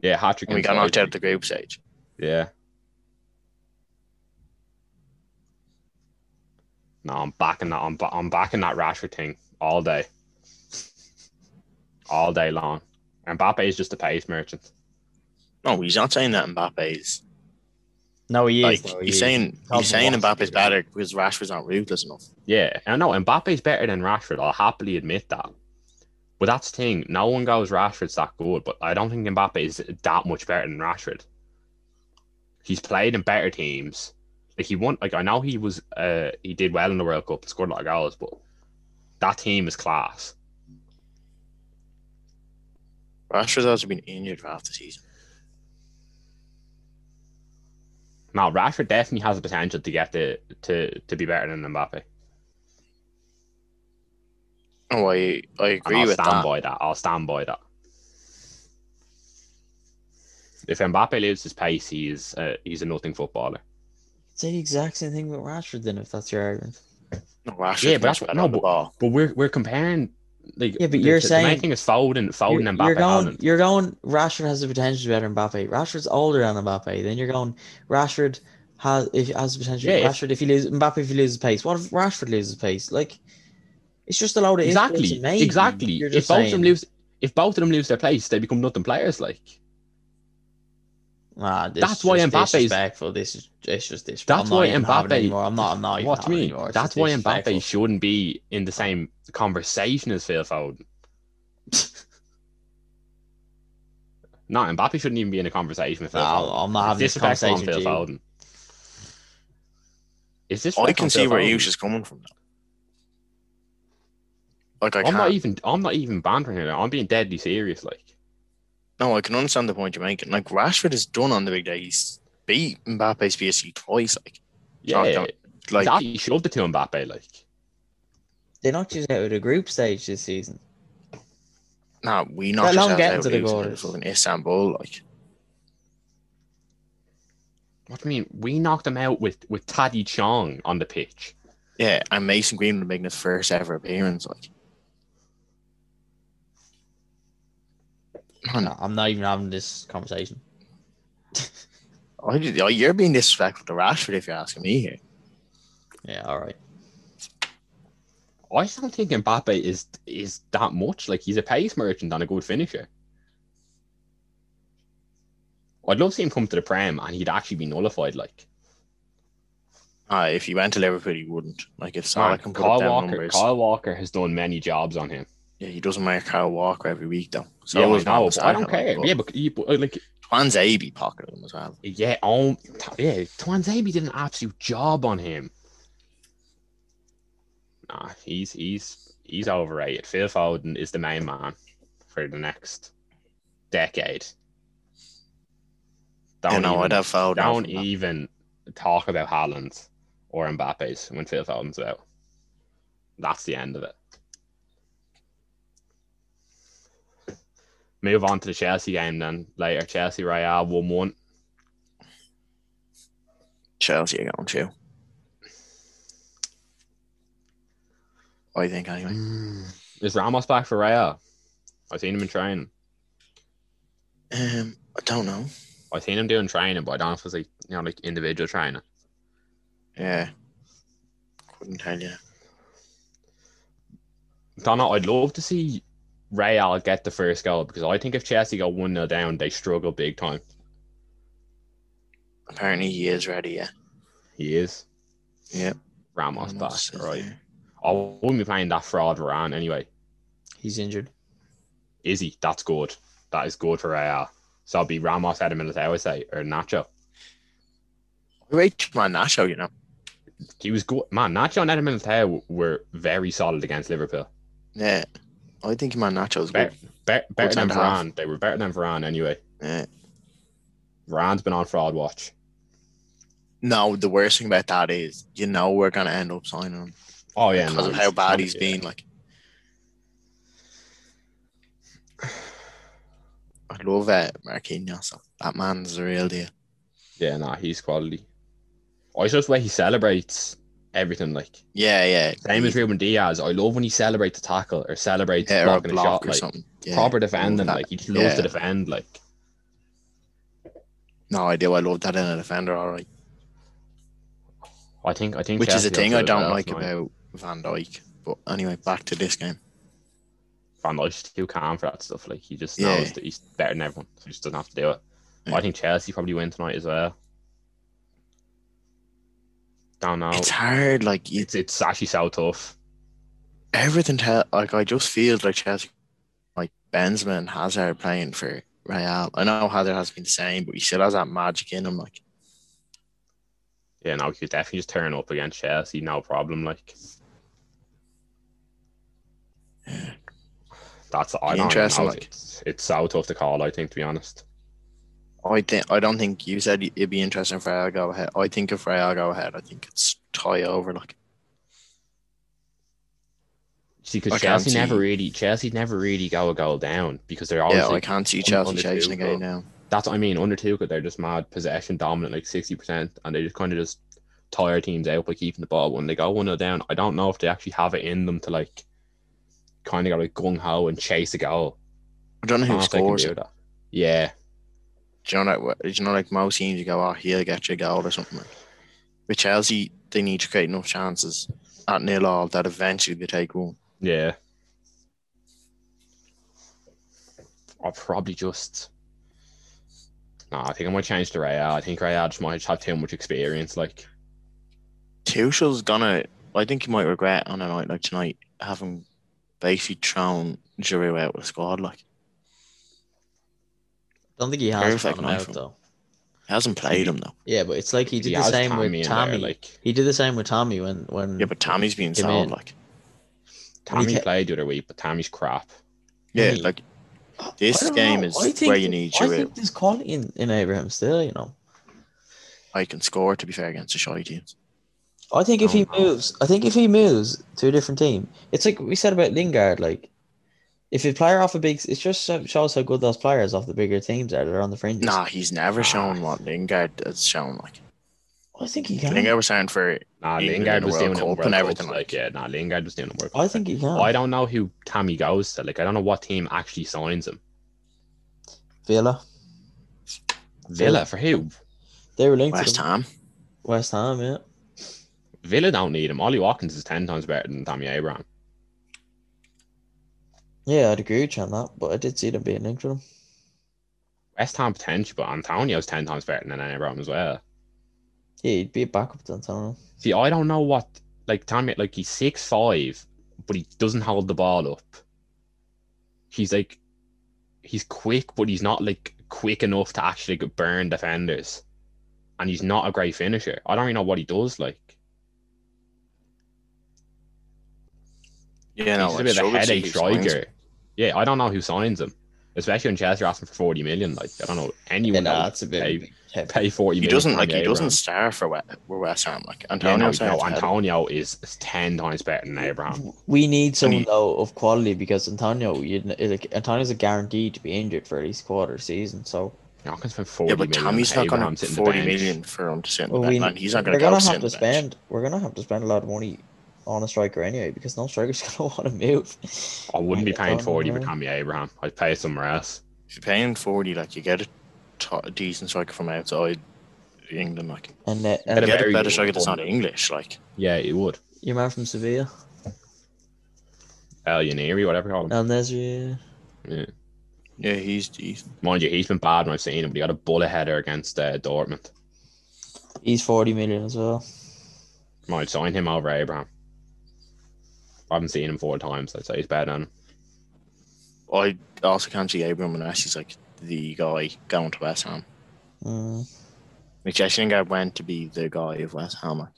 Yeah, hat trick. We got knocked out at the group stage. Yeah. No, I'm backing that. I'm, I'm backing that Rashford thing all day, all day long. And Mbappe is just a pace merchant. No, he's not saying that Mbappe is no, he like is. though, he he's is. saying Top he's saying of Mbappe's what's- better because Rashford's not ruthless enough. Yeah, and I know Mbappe's better than Rashford. I'll happily admit that. But that's the thing. No one goes Rashford's that good, but I don't think Mbappe is that much better than Rashford. He's played in better teams. Like he won. Like I know he was. Uh, he did well in the World Cup scored a lot of goals, but that team is class. Rashford's also been injured for half the season. Now Rashford definitely has the potential to get the to to be better than Mbappe. Oh, I I agree And I'll with stand that. by that. I'll stand by that. If Mbappe loses his pace, he's uh, he's a nothing footballer. Say the exact same thing with Rashford then, if that's your argument. No, Rashford's Yeah, but much that's- better no, but- ball. But we're we're comparing like Yeah, but the- you're the, the main thing is Foden, Foden You're, and you're going, Haaland. you're going. Rashford has the potential to be better than Mbappe. Rashford's older than Mbappe. Then you're going. Rashford has if has the potential. Yeah, Rashford if he loses Mbappe if he loses pace. What if Rashford loses pace? Like, it's just a load of Exactly, exactly. If just both of them lose, if both of them lose their place, they become nothing players. Like Ah, this That's is why just Mbappe's- disrespectful. This is it's just this. That's I'm not why even having Mbappe- anymore. I'm not. I'm not. even what do you mean? anymore. That's just why disrespectful. Mbappe shouldn't be in the same conversation as Phil Foden. no, Mbappe shouldn't even be in a conversation with Phil No, Foden. I'm not It's having this disrespectful on conversation Phil with you. Foden. Is this I can see where Hughes is coming from. Though. Like I I'm not can't. even I'm not even bantering it. I'm being deadly serious. Like No, I can understand the point you're making. Like Rashford is done on the big day. He's beat Mbappe's PSG twice. Like, yeah, don't- like he's actually shoved it to Mbappe. Like They knocked you out of the group stage this season. nah, we knocked alone ourselves getting out to the losing to quarters. fucking Istanbul. Like, what do you mean? We knocked them out with with Taddy Chong on the pitch. yeah, and Mason Greenwood making his first ever appearance. Like, man, No, I'm not even having this conversation. Oh, you're being disrespectful to Rashford if you're asking me here. Yeah, all right. I don't think Mbappe is is that much. Like he's a pace merchant and a good finisher. I'd love to see him come to the Prem and he'd actually be nullified. Like Uh, if he went to Liverpool, he wouldn't. Like, if Salah man, can put Kyle up Walker, numbers, Kyle Walker has done many jobs on him. Yeah, he doesn't make Kyle Walker every week though. So yeah, I always know, not but I don't him, care. yeah, but, like Tuanzebe pocketed him as well. yeah, um, yeah, Tuanzebe did an absolute job on him. Nah, he's he's he's overrated. Phil Foden is the main man for the next decade. Don't know, even, I'd have fouled don't even talk about Haaland or Mbappe's when Phil Foden's out. That's the end of it. Move on to the Chelsea game then later. Chelsea Royale 1 1. Chelsea are going to. I think anyway. Is Ramos back for Real? I've seen him in training. Um, I don't know. I've seen him doing training, but I don't know if it's like you know like individual training. Yeah, couldn't tell you. Don't know. I'd love to see Real get the first goal because I think if Chelsea go one 0 down, they struggle big time. Apparently, he is ready. Yeah, He is Yep. Ramos back, Ramos is right? there. I wouldn't be playing that fraud Varane anyway. He's injured. Is he? That's good. That is good for Real. So I'll be Ramos, Eder Militao, I would say, or Nacho. I rate my Nacho. You know, He was good. Man, Nacho and Eder Militao were very solid against Liverpool. yeah, I think my Nacho's Better, good. better, better than. Varane. They were better than Varane anyway. Yeah. Varane's been on fraud watch. No, the worst thing about that is, you know, we're gonna end up signing him Oh yeah, because no, of how bad he's been. Like, I love uh, Marquinhos. That man's the real deal. Yeah, nah, he's quality. I just the way he celebrates everything. Like Yeah, yeah. same as Ruben Dias. I love when he celebrates a tackle or celebrates yeah, or a blocking a shot. or Like something. Yeah, proper defending. Like he just loves to defend. Like No, I do. I love that in a defender. All right. I think, I think, Which is a thing I do don't like tonight. about Van Dijk. But anyway, back to this game. Van Dijk's too calm for that stuff. Like he just Yeah. knows that he's better than everyone, so he just doesn't have to do it. Yeah. I think Chelsea probably win tonight as well. Don't know. It's It's hard. Like you, it's, actually so tough. everything. Tell like I just feel like Chelsea, like Benzema and Hazard playing for Real. I know Hazard has been the same, but he still has that magic in him. Like Yeah, no, he could definitely just turn up against Chelsea, no problem. Like Yeah. that's I interesting, know. like- It's it's so tough to call. I think to be honest. I think I don't think you said it'd be interesting if Real go ahead. I think if Real go ahead, I think it's tie over. Like See, I because Chelsea never see- really Chelsea never really go a goal down because they're always yeah, I can't see Chelsea chasing again now. that's what I mean. Under Tuchel, they're just mad possession dominant, like sixty percent, and they just kind of just tire teams out by keeping the ball. When they go one 0 down, I don't know if they actually have it in them to like kind of go like gung ho and chase a goal. I don't know I who don't know if they can scores do it. that. Yeah, Do you know like you know like most teams you go, oh he'll get you a goal or something like with Chelsea they need to create enough chances at nil all that eventually they take one. yeah. I'll probably just. No, I think I might change to Real. I think just might have too much experience. Like, Tuchel's gonna I think he might regret on a night like tonight having basically thrown Giroud out of the squad like don't think he has Perfect thrown him out him. though. he hasn't played him though. Yeah, but it's like he did the same Tammy with Tommy. There, like, he did the same with Tommy when when Yeah, but Tommy's being sold in. like Tommy ca- played the other week, but Tommy's crap. Yeah, Hey. like this game know. is think- where you need I your think there's quality in, in Abraham still, you know. I can score to be fair against the shy teams. I think if Oh, he no. moves, I think if he moves to a different team, it's like we said about Lingard. Like, if a player off a big, it just shows how good those players off the bigger teams are. They're on the fringes. Nah, he's never Ah. shown what Lingard has shown. Like I think he can. Lingard was signed for Nah, England Lingard was World doing it in Cup World and everything, Like, like. yeah, nah, Lingard was doing the World I think he can. I don't know who Tammy goes to. Like, I don't know what team actually signs him. Villa. Villa for who? They were linked West to them. Ham. West Ham, yeah. Villa don't need him. Ollie Watkins is ten times better than Tammy Abraham. Yeah, I'd agree with you on that, but I did see them being him. West Ham potential, but Antonio's ten times better than Abraham as well. Yeah, he'd be a backup to Antonio. See, I don't know what like Tammy like he's six five, but he doesn't hold the ball up. He's like he's quick, but he's not like quick enough to actually burn defenders. And he's not a great finisher. I don't really know what he does like. Yeah, no, he's I a bit of a struggle to see headache who striker. Yeah, I don't know who signs him. Especially when Chelsea are asking for forty million. Like I don't know anyone Yeah, that nah, would that's a bit pay, heavy. pay forty He doesn't like he doesn't Abraham. star for West, for West Ham. Like Yeah, Antonio, no, starts no, ahead. Antonio is ten times better than Abraham. We need someone he- though of quality because Antonio, you like Antonio's a guaranteed to be injured for at least quarter season. So You're not gonna spend forty Yeah, but million Tommy's not going to sitting the forty bench. million for him to sit in the well, bench. we, man. He's not we're going to go have to the bench. spend. We're gonna have to spend a lot of money on a striker anyway because no striker's gonna want to move. I wouldn't be paying Antonio, forty for yeah. Tammy Abraham. I'd pay somewhere else. If you're paying forty, like you get a, t- a decent striker from outside England, like And, uh, Get and a get very a better good striker that's not. English. Like Yeah, it would. your man from Sevilla, El Yaniri, whatever you call him. El Nesri. Yeah. yeah, he's decent. Mind you, he's been bad when I've seen him, but he got a bullet header against uh, Dortmund. He's forty million as well. Might sign him over Abraham. I haven't seen him four times. I'd say he's better than him. I also can't see Abraham unless he's like the guy going to West Ham. Mm. Like Jesse Lingard went to be the guy of West Ham.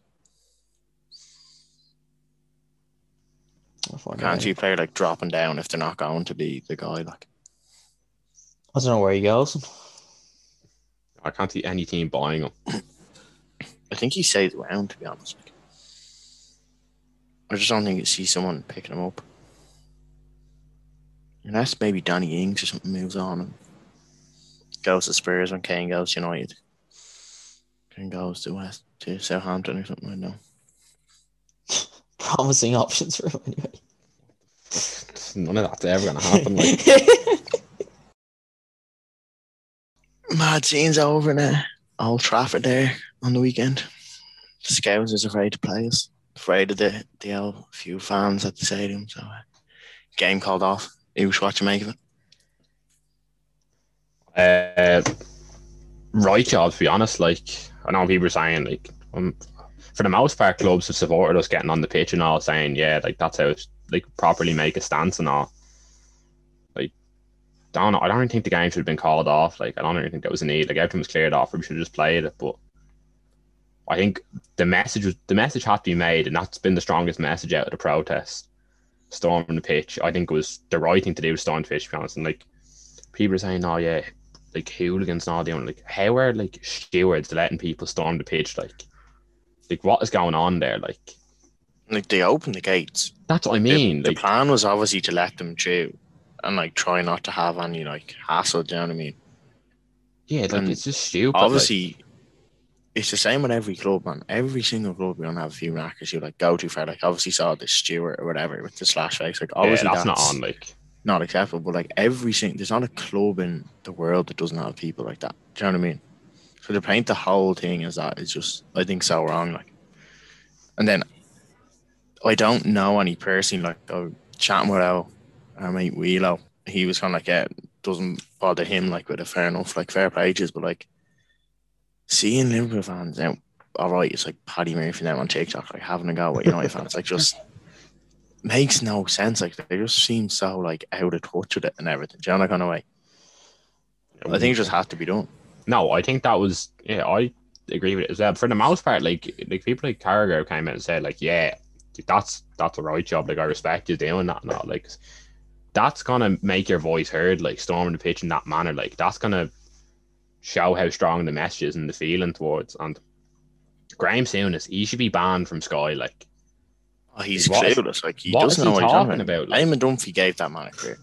I'll find can't out. see a player like dropping down if they're not going to be the guy. Like I don't know where he goes. I can't see any team buying him. I think he stays around to be honest. Like, I just don't think you see someone picking him up. Unless maybe Danny Ings or something moves on and goes to Spurs when Kane goes to United. Kane goes to West to Southampton or something. I don't know. Promising options for him anyway. None of that's ever gonna happen. Like, Mad scenes over in uh, Old Trafford there on the weekend. Scouts is afraid to play us. Afraid of the the old few fans at the stadium. So uh, game called off. You was you make of it. uh, right job, to be honest. Like, I know people saying, like, um, for the most part, clubs have supported us getting on the pitch and all, saying, yeah, like, that's how it's, like, properly make a stance and all. Like, don't I don't think the game should have been called off. Like, I don't even think there was a need. Like, everything was cleared off, we should have just played it. But I think the message was the message had to be made, and that's been the strongest message out of the protest. Storming the pitch, I think it was the right thing to do to storm the pitch, to be honest. And like, people are saying, "Oh yeah, like hooligans and all doing like how are like stewards letting people storm the pitch like like what is going on there like Like they opened the gates. that's what I mean the, like plan was obviously to let them through and like try not to have any like hassle. Do you know what I mean? yeah like and it's just stupid like. Obviously, it's the same with every club, man. Every single club you're gonna have a few knackers you like go too far. Like obviously saw the steward or whatever with the slash face. Like yeah, obviously that's, not on like not acceptable. But like every single, there's not a club in the world that doesn't have people like that. Do you know what I mean? So to paint the whole thing as that is just, I think, so wrong. Like, and then I don't know any personally. Like, I was chatting with our, our mate Wheelo, he was kind of like, yeah, doesn't bother him. Like, with a fair enough, like fair pages, but like seeing Liverpool fans now. All right, it's like Paddy Murphy now on TikTok, like having a go at United fans, like just makes no sense. Like they just seem so like out of touch with it and everything. Do you know that kind of way? I think it just had to be done. no I think that was yeah I agree with it as well for the most part like like people like Carragher came out and said like yeah that's that's the right job. Like I respect you doing that and all. Like that's gonna make your voice heard, like storming the pitch in that manner. Like that's gonna show how strong the message is and the feeling towards. And Graeme Souness, he should be banned from Sky. Like Oh, he's What is- clueless. Like he what doesn't is know he what he's talking talking about, about. like? Eamon Dunphy gave that man a career.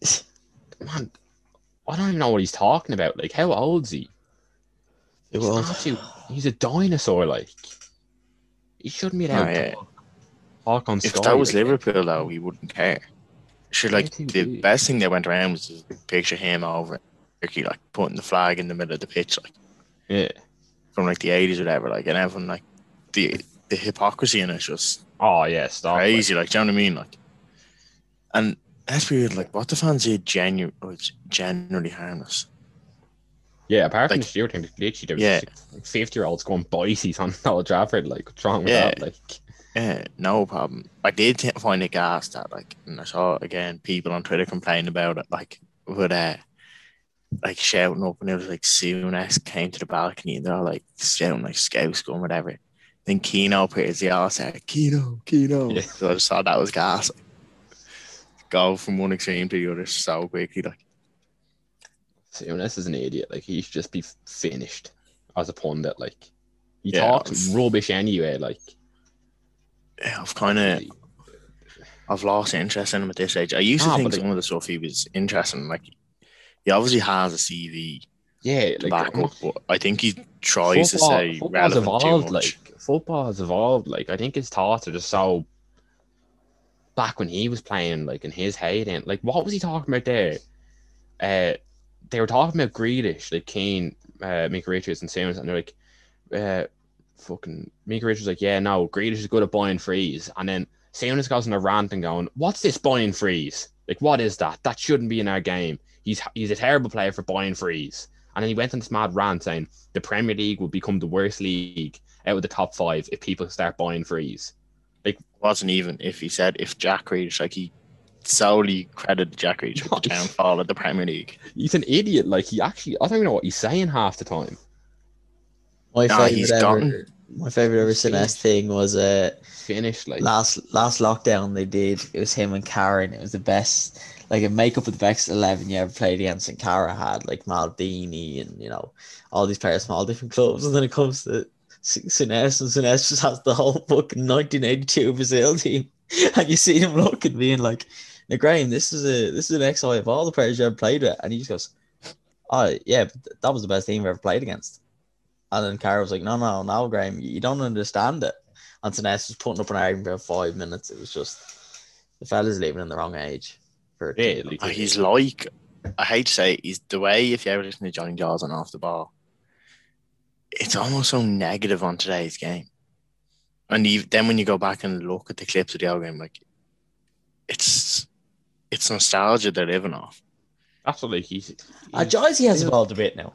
man, I don't even know what he's talking about. Like how old is he? He's, was. absolute- he's a dinosaur. Like he shouldn't be oh, allowed Oh, to yeah. talk, talk on If Sky. that was like, Liverpool, though, he wouldn't care. Sure, like the best thing that went around was to picture him over Turkey, like putting the flag in the middle of the pitch, like Yeah. from like the eighties or whatever, like and everyone like the the hypocrisy in it's just Oh yeah, stop. like- crazy. Like, do you know what I mean? Like, and be real, like what the fans did genu- was generally harmless. Yeah, apart from Like- the steward thing, literally there was Yeah. like fifty year olds going bicycles on Old Trafford. Like what's wrong with Yeah. that? Like Yeah, no problem. I did t- find it gas that like, and I saw again people on Twitter complain about it, like with uh, like shouting up, and it was like soon as came to the balcony, and they're all like shouting like scout going whatever. Then Keano appears, they all said Keano, Keano. Yeah. So I just thought that was gas. Go from one extreme to the other so quickly, like Souness is an idiot. Like he should just be finished as a pundit. Like he Yeah, talks rubbish anyway. Like yeah, I've kind of I've lost interest in him at this age. I used to Ah, think but it- some of the stuff he was interesting. Like he obviously has a CV yeah, like back up, but I think he tries to say football's evolved. much. Like football has evolved. Like I think his thoughts are just so. Back when he was playing, like in his heyday, like what was he talking about there? Uh, they were talking about Grealish, like Kane, uh, Mick Richards, and Simmons, and they're like, uh, fucking Mick Richards, like, yeah, no, Grealish is good at buying frees, and then Simmons goes on a rant and going, "What's this buying frees? Like, what is that? That shouldn't be in our game. He's he's a terrible player for buying frees." And then he went on this mad rant saying the Premier League will become the worst league out of the top five if people start buying frees. Like wasn't even if he said if Jack Grealish, like he solely credited Jack Grealish with the downfall of the Premier League. He's an idiot. Like he actually, I don't even know what he's saying half the time. My Nah, favorite he's ever, gone. My favorite ever Souness finished. thing was uh Finished like last last lockdown they did. It was him and Karen. It was the best, like a makeup of the best eleven you ever played against. And Carra had like Maldini and you know all these players from all different clubs. And then it comes to Souness, and Souness just has the whole fucking 1982 Brazil team, and you see him looking, being like, "Now Graeme, this is a this is an XI of all the players you ever played with," and he just goes, "Oh yeah, that was the best team I've ever played against." And then Carra was like, "No, no, no, Graeme, you don't understand it." And Souness was putting up an argument for five minutes. It was just the fella's living in the wrong age. For a yeah, like He's like, I hate to say, it, he's the way if you ever listen to Johnny Jaws on off the ball, it's almost so negative on today's game. And you, then when you go back and look at the clips of the old game, like it's it's nostalgia they're living off. Absolutely. what like he's. Uh, he's- he has evolved a bit now.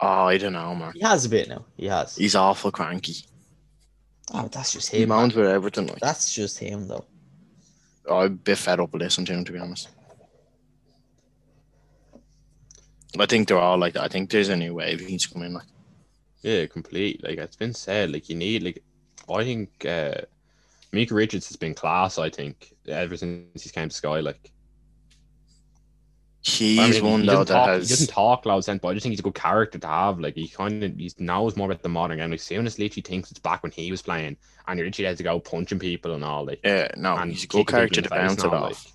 Oh, I don't know, man. He has a bit now. He has. He's awful cranky. Oh, that's just him. man. moans with everything. Like, That's just him, though. I'm a bit fed up with listening to him, to be honest. I think they're all like that. I think there's a new wave he needs to come in. Like, Yeah, complete. Like it's been said, like you need like I think uh Micah Richards has been class, I think, ever since he came to Sky. Like he's I mean, one he though that talk, has. he doesn't talk loud sense, but I just think he's a good character to have. Like he kind of he knows more about the modern game. Like Souness literally thinks it's back when he was playing, and you're literally had to go punching people and all. Like Yeah, no, and he's a good character to in the face bounce it off. like.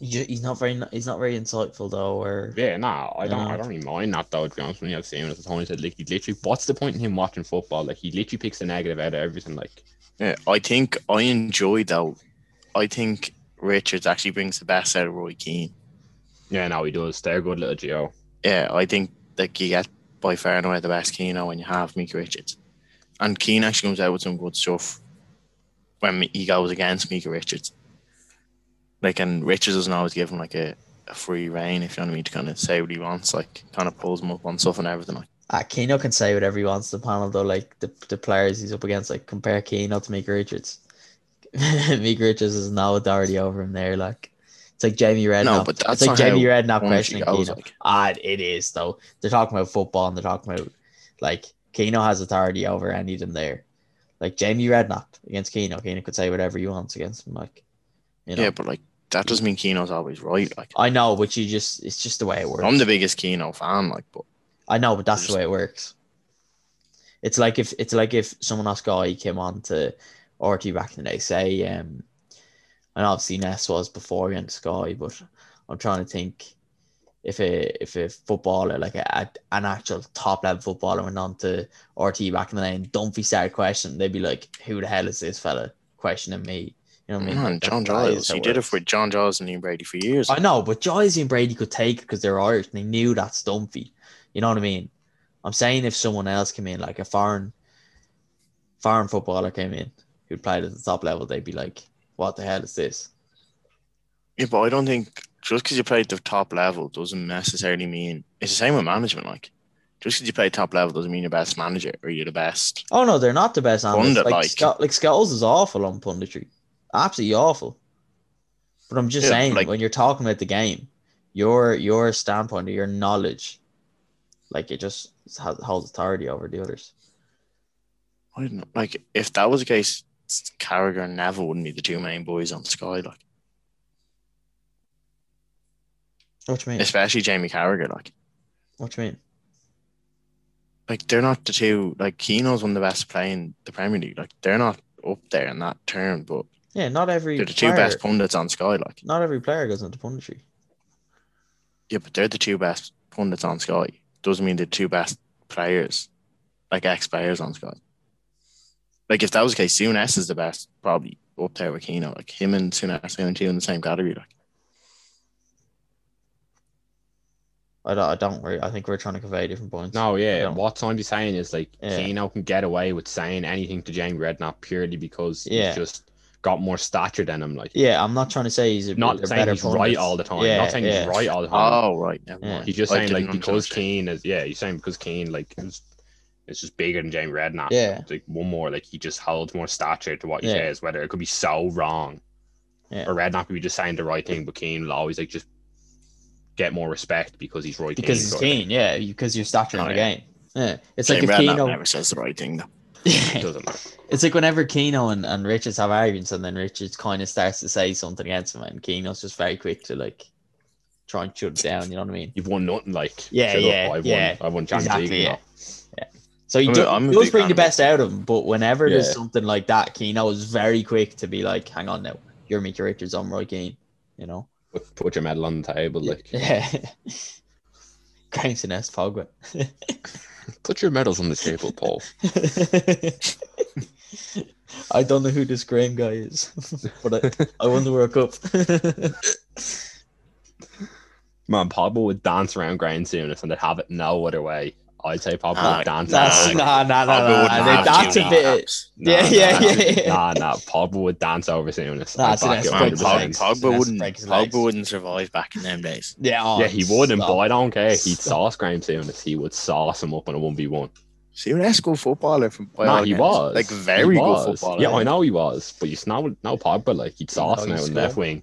He's not very. He's not very insightful though. Or Yeah, no, I don't. Yeah. I don't really mind that though. To be honest, when you have Souness, as Tony said, like he literally, what's the point in him watching football? Like he literally picks the negative out of everything. Like Yeah, I think I enjoy though. I think Richards actually brings the best out of Roy Keane. Yeah, no, he does. They're a good little Geo. Yeah, I think like you get by far and away the best Keane when you have Micah Richards, and Keane actually comes out with some good stuff when he goes against Micah Richards. Like, and Richards doesn't always give him like a, a free reign, if you know what I mean, to kind of say what he wants. Like, kind of pulls him up on stuff and everything. Like, uh, Keano can say whatever he wants to the panel though. Like the the players he's up against, like compare Keano to Micah Richards. Micah Richards has no authority over him there. Like it's like Jamie Redknapp. No, but that's it's like Jamie Redknapp questioning Keano. like. Ah, it is though. They're talking about football and they're talking about like Keano has authority over any of them there. Like Jamie Redknapp against Keano, Keano could say whatever he wants against him. Like, you know, Yeah, but like that doesn't mean Keano's always right. Like I know, but you just it's just the way it works. I'm the biggest Keano fan, like, but I know, but that's Just- the way it works. It's like if it's like if someone on Sky came on to RT back in the day, say, um, and obviously Ness was before he went to Sky, but I'm trying to think if a if a footballer like a, a- an actual top level footballer went on to RT back in the day and Dunphy started questioning, they'd be like, "Who the hell is this fella questioning me?" You know what I mean? man, That's John Giles, he did it for John Giles and Liam Brady for years. I know, but Giles and Brady could take it because they're Irish and they knew that's Stumpy. You know what I mean? I'm saying if someone else came in, like a foreign foreign footballer came in who played at the top level, they'd be like, What the hell is this? Yeah, but I don't think just because you play at the top level doesn't necessarily mean it's the same with management. Like, just because you play top level doesn't mean you're the best manager or you're the best. Oh no, they're not the best. Pundit, Like, like- Sc- like Scholes is awful on punditry. Absolutely awful. But I'm just Yeah, saying, like- when you're talking about the game, your your standpoint or your knowledge, like it just has, holds authority over the others. I don't know. Like, if that was the case, Carragher and Neville wouldn't be the two main boys on Sky. Like, What do you mean? especially Jamie Carragher. Like, What do you mean? like they're not the two. Like, Keano's one of the best playing the Premier League. Like, they're not up there in that term, but Yeah, not every they're the two best pundits on Sky. Like, not every player goes into punditry. yeah, but they're the two best pundits on Sky. Doesn't mean they're the two best players, like ex players on Sky. Like, if that was the case, Souness is the best, probably up there with Keano. Like, him and Souness are two in the same category. Like, I don't, I don't really. I think we're trying to convey different points. No, I yeah. don't- What Sandy's saying is like Yeah. Keano can get away with saying anything to Jamie Redknapp purely because Yeah. he's just got more stature than him. Like, Yeah, I'm not trying to say he's a, not they're saying better he's right all the time. Yeah, not saying yeah. he's right all the time. oh, right. Never Yeah. mind. He's just I saying like because understand. Keane is yeah, he's saying because Keane like is it's just bigger than Jamie Redknapp. Yeah. Like one more, like he just holds more stature to what he Yeah. says, whether it could be so wrong. Yeah. Or Redknapp could be just saying the right thing, but Keane will always like just get more respect because he's right. because Keane he's sort of thing. keen. Yeah, because you're stature in Oh, the yeah. game. Yeah, it's Jamie like if Redknapp Keano. never says the right thing, though. It doesn't matter. It's like whenever Keano and, and Richards have arguments, and then Richards kind of starts to say something against him, and Keano's just very quick to like try and shut it down. You know what I mean? You've won nothing like Yeah, shut up, yeah, I've yeah. won I've won Champions Exactly, League. yeah. now. So he I'm a- do, I'm he does bring the best out of him, but whenever there's something like that, Keano is very quick to be like, "Hang on now, you're Mickey Richards, I'm Roy Keane." You know? Put, put your medal on the table, like Yeah. Graeme's an S Pogba. put your medals on the table, Paul. I don't know who this Graeme guy is, but I, I won the World Cup. Man, Pogba would dance around Graeme Souness and they'd have it no other way. I'd say Pogba Ah, would dance That's around. nah, nah, nah, nah. nah. That's a bit. kneecaps. Yeah, yeah, nah, yeah, yeah. Nah, nah, Pogba would dance over Souness. Nah, I'd an back it S Man, break his 100%. Pogba, legs. Pogba Let's wouldn't. Pogba wouldn't survive back in them days. Yeah, oh, Yeah, he wouldn't, stop. but I don't care. He'd sauce Graeme Souness. He would sauce him up in a 1v1. See, that's good footballer from. by Nah, he accounts. was. like very He good footballer. Yeah, I know he was, but you know, no Pogba, like he'd sauce No, him out in left wing.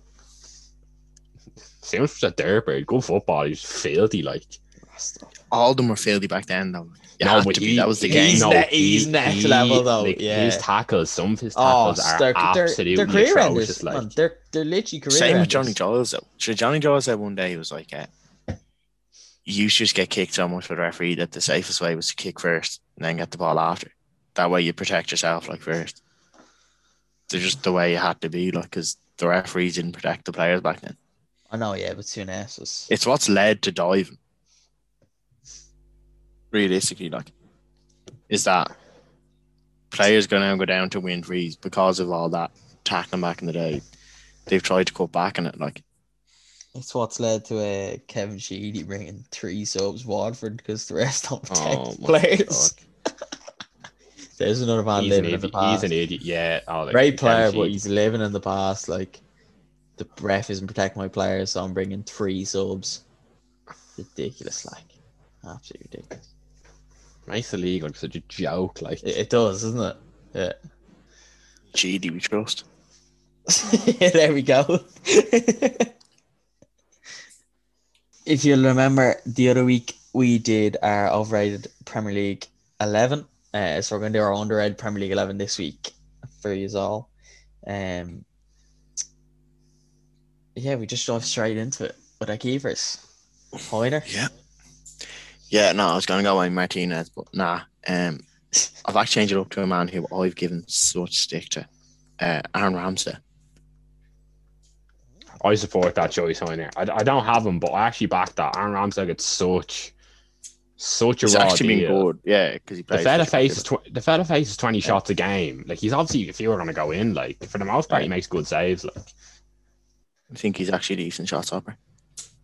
Souness was a derby, good football. He's filthy, like. All of them were filthy back then, though. You No, but he- That was the he's game. ne- he's next level, though, like, yeah. His tackles, some of his Oh, tackles are they're, they're, absolutely they're career enders. atrocious. Like, man. They're they're literally career Same with. Johnny Giles, though. So Johnny Giles said one day he was like, uh, "You should just get kicked so much for the referee that the safest way was to kick first and then get the ball after. That way you protect yourself like first. They're just the way you had to be, like, because the referees didn't protect the players back then. I know, yeah, but Souness was. It's what's led to diving. Realistically, like, is that players going to go down to win frees because of all that tackling back in the day. They've tried to cut back on it, like. It's what's led to uh, Kevin Sheedy bringing three subs Watford because the rest don't protect Oh, players. There's another man he's, living in the past. he's an idiot. Yeah. Oh, like, Great player, Kevin but Sheedy. he's living in the past. Like the ref isn't protecting my players, so I'm bringing three subs. Ridiculous, like absolutely ridiculous. Makes the league like such a joke. Like, It, it does, doesn't it? Yeah. GD we trust. yeah, there we go. if you'll remember, the other week we did our overrated Premier League 11. Uh, so we're going to do our underrated Premier League 11 this week for you all. Um, yeah, we just dive straight into it with our keepers. Hoyner. Yeah. Yeah, no, I was gonna go with Martinez, but nah. Um I've actually changed it up to a man who I've given such stick to. Uh Aaron Ramsdale. I support that choice on there. I, I don't have him, but I actually back that. Aaron Ramsdale gets such such a He's raw actually deal. been good. Yeah, because he The plays. fella such faces tw- the fella faces twenty shots a game. Like he's obviously if you were gonna go in, like for the most part, he makes good saves. Like I think he's actually a decent shot stopper.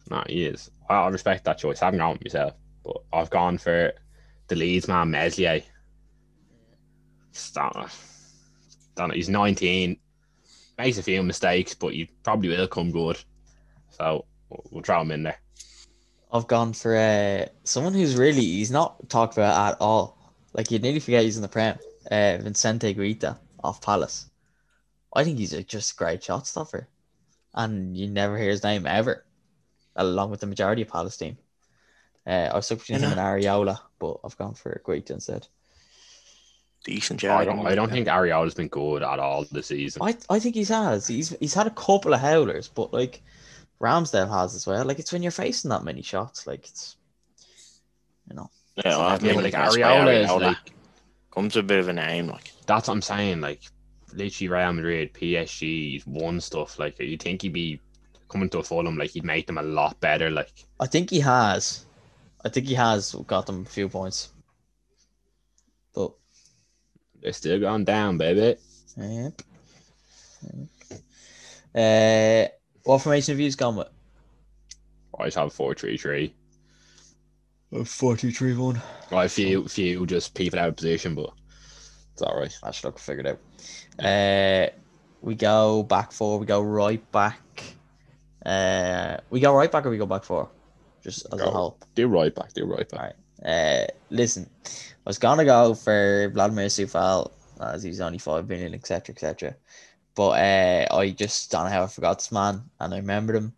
no, he is. I, I respect that choice. I haven't gone with myself, but I've gone for the Leeds man Meslier. Don't, don't know. He's nineteen, makes a few mistakes, but he probably will come good. So we'll, we'll throw him in there. I've gone for uh, someone who's really he's not talked about at all. Like you'd nearly forget he's in the Prem. Uh, Vincente Guaita off Palace. I think he's a just great shot stopper, and you never hear his name ever, along with the majority of Palace team. Uh, I was stuck between You him and Areola, but I've gone for Guaita instead. Decent job. I don't. I don't think Areola's been good at all this season. I I think he's has. He's he's had a couple of howlers, but like Ramsdale has as well. Like it's when you're facing that many shots, like it's you know. Yeah, well, I've been like Areola, by Areola is like comes a bit of a name, like that's what I'm saying. Like literally Real Madrid, PSG, he's won stuff. Like you think he'd be coming to a Fulham, like he'd make them a lot better. Like I think he has. I think he has got them a few points. But they're still going down, baby. yep. Uh, what formation have you gone with? I just have four three three. A forty-three one. I have few few just people out of position, but it's all right. I should look figured out. Uh, we go back four. We go right back. Uh, we go right back or we go back four, just as a Go. whole. Do right back, do right back. Alright. Uh, listen, I was gonna go for Vladimir Coufal as he's only five million, etc., etc. But uh, I just don't know how I forgot this man, and I remembered him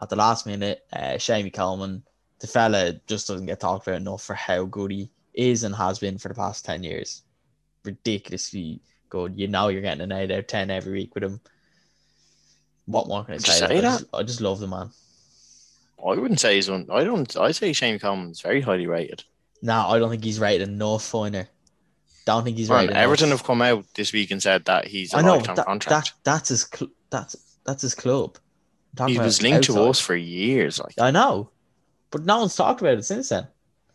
at the last minute. Uh, Seamus Coleman, the fella just doesn't get talked about enough for how good he is and has been for the past ten years. Ridiculously good. You know you're getting an eight out of ten every week with him. What more can I say? say I, that? just, I just love the man. I wouldn't say he's one. I don't. I say Shane Coleman's very highly rated. No, I don't think he's rated enough, Foyner. Don't think he's Man, rated enough. Everton have come out this week and said that he's a I know lifetime that, contract. that that's his cl- that's that's his club. He was linked outside. to us for years. Like I know, but no one's talked about it since then,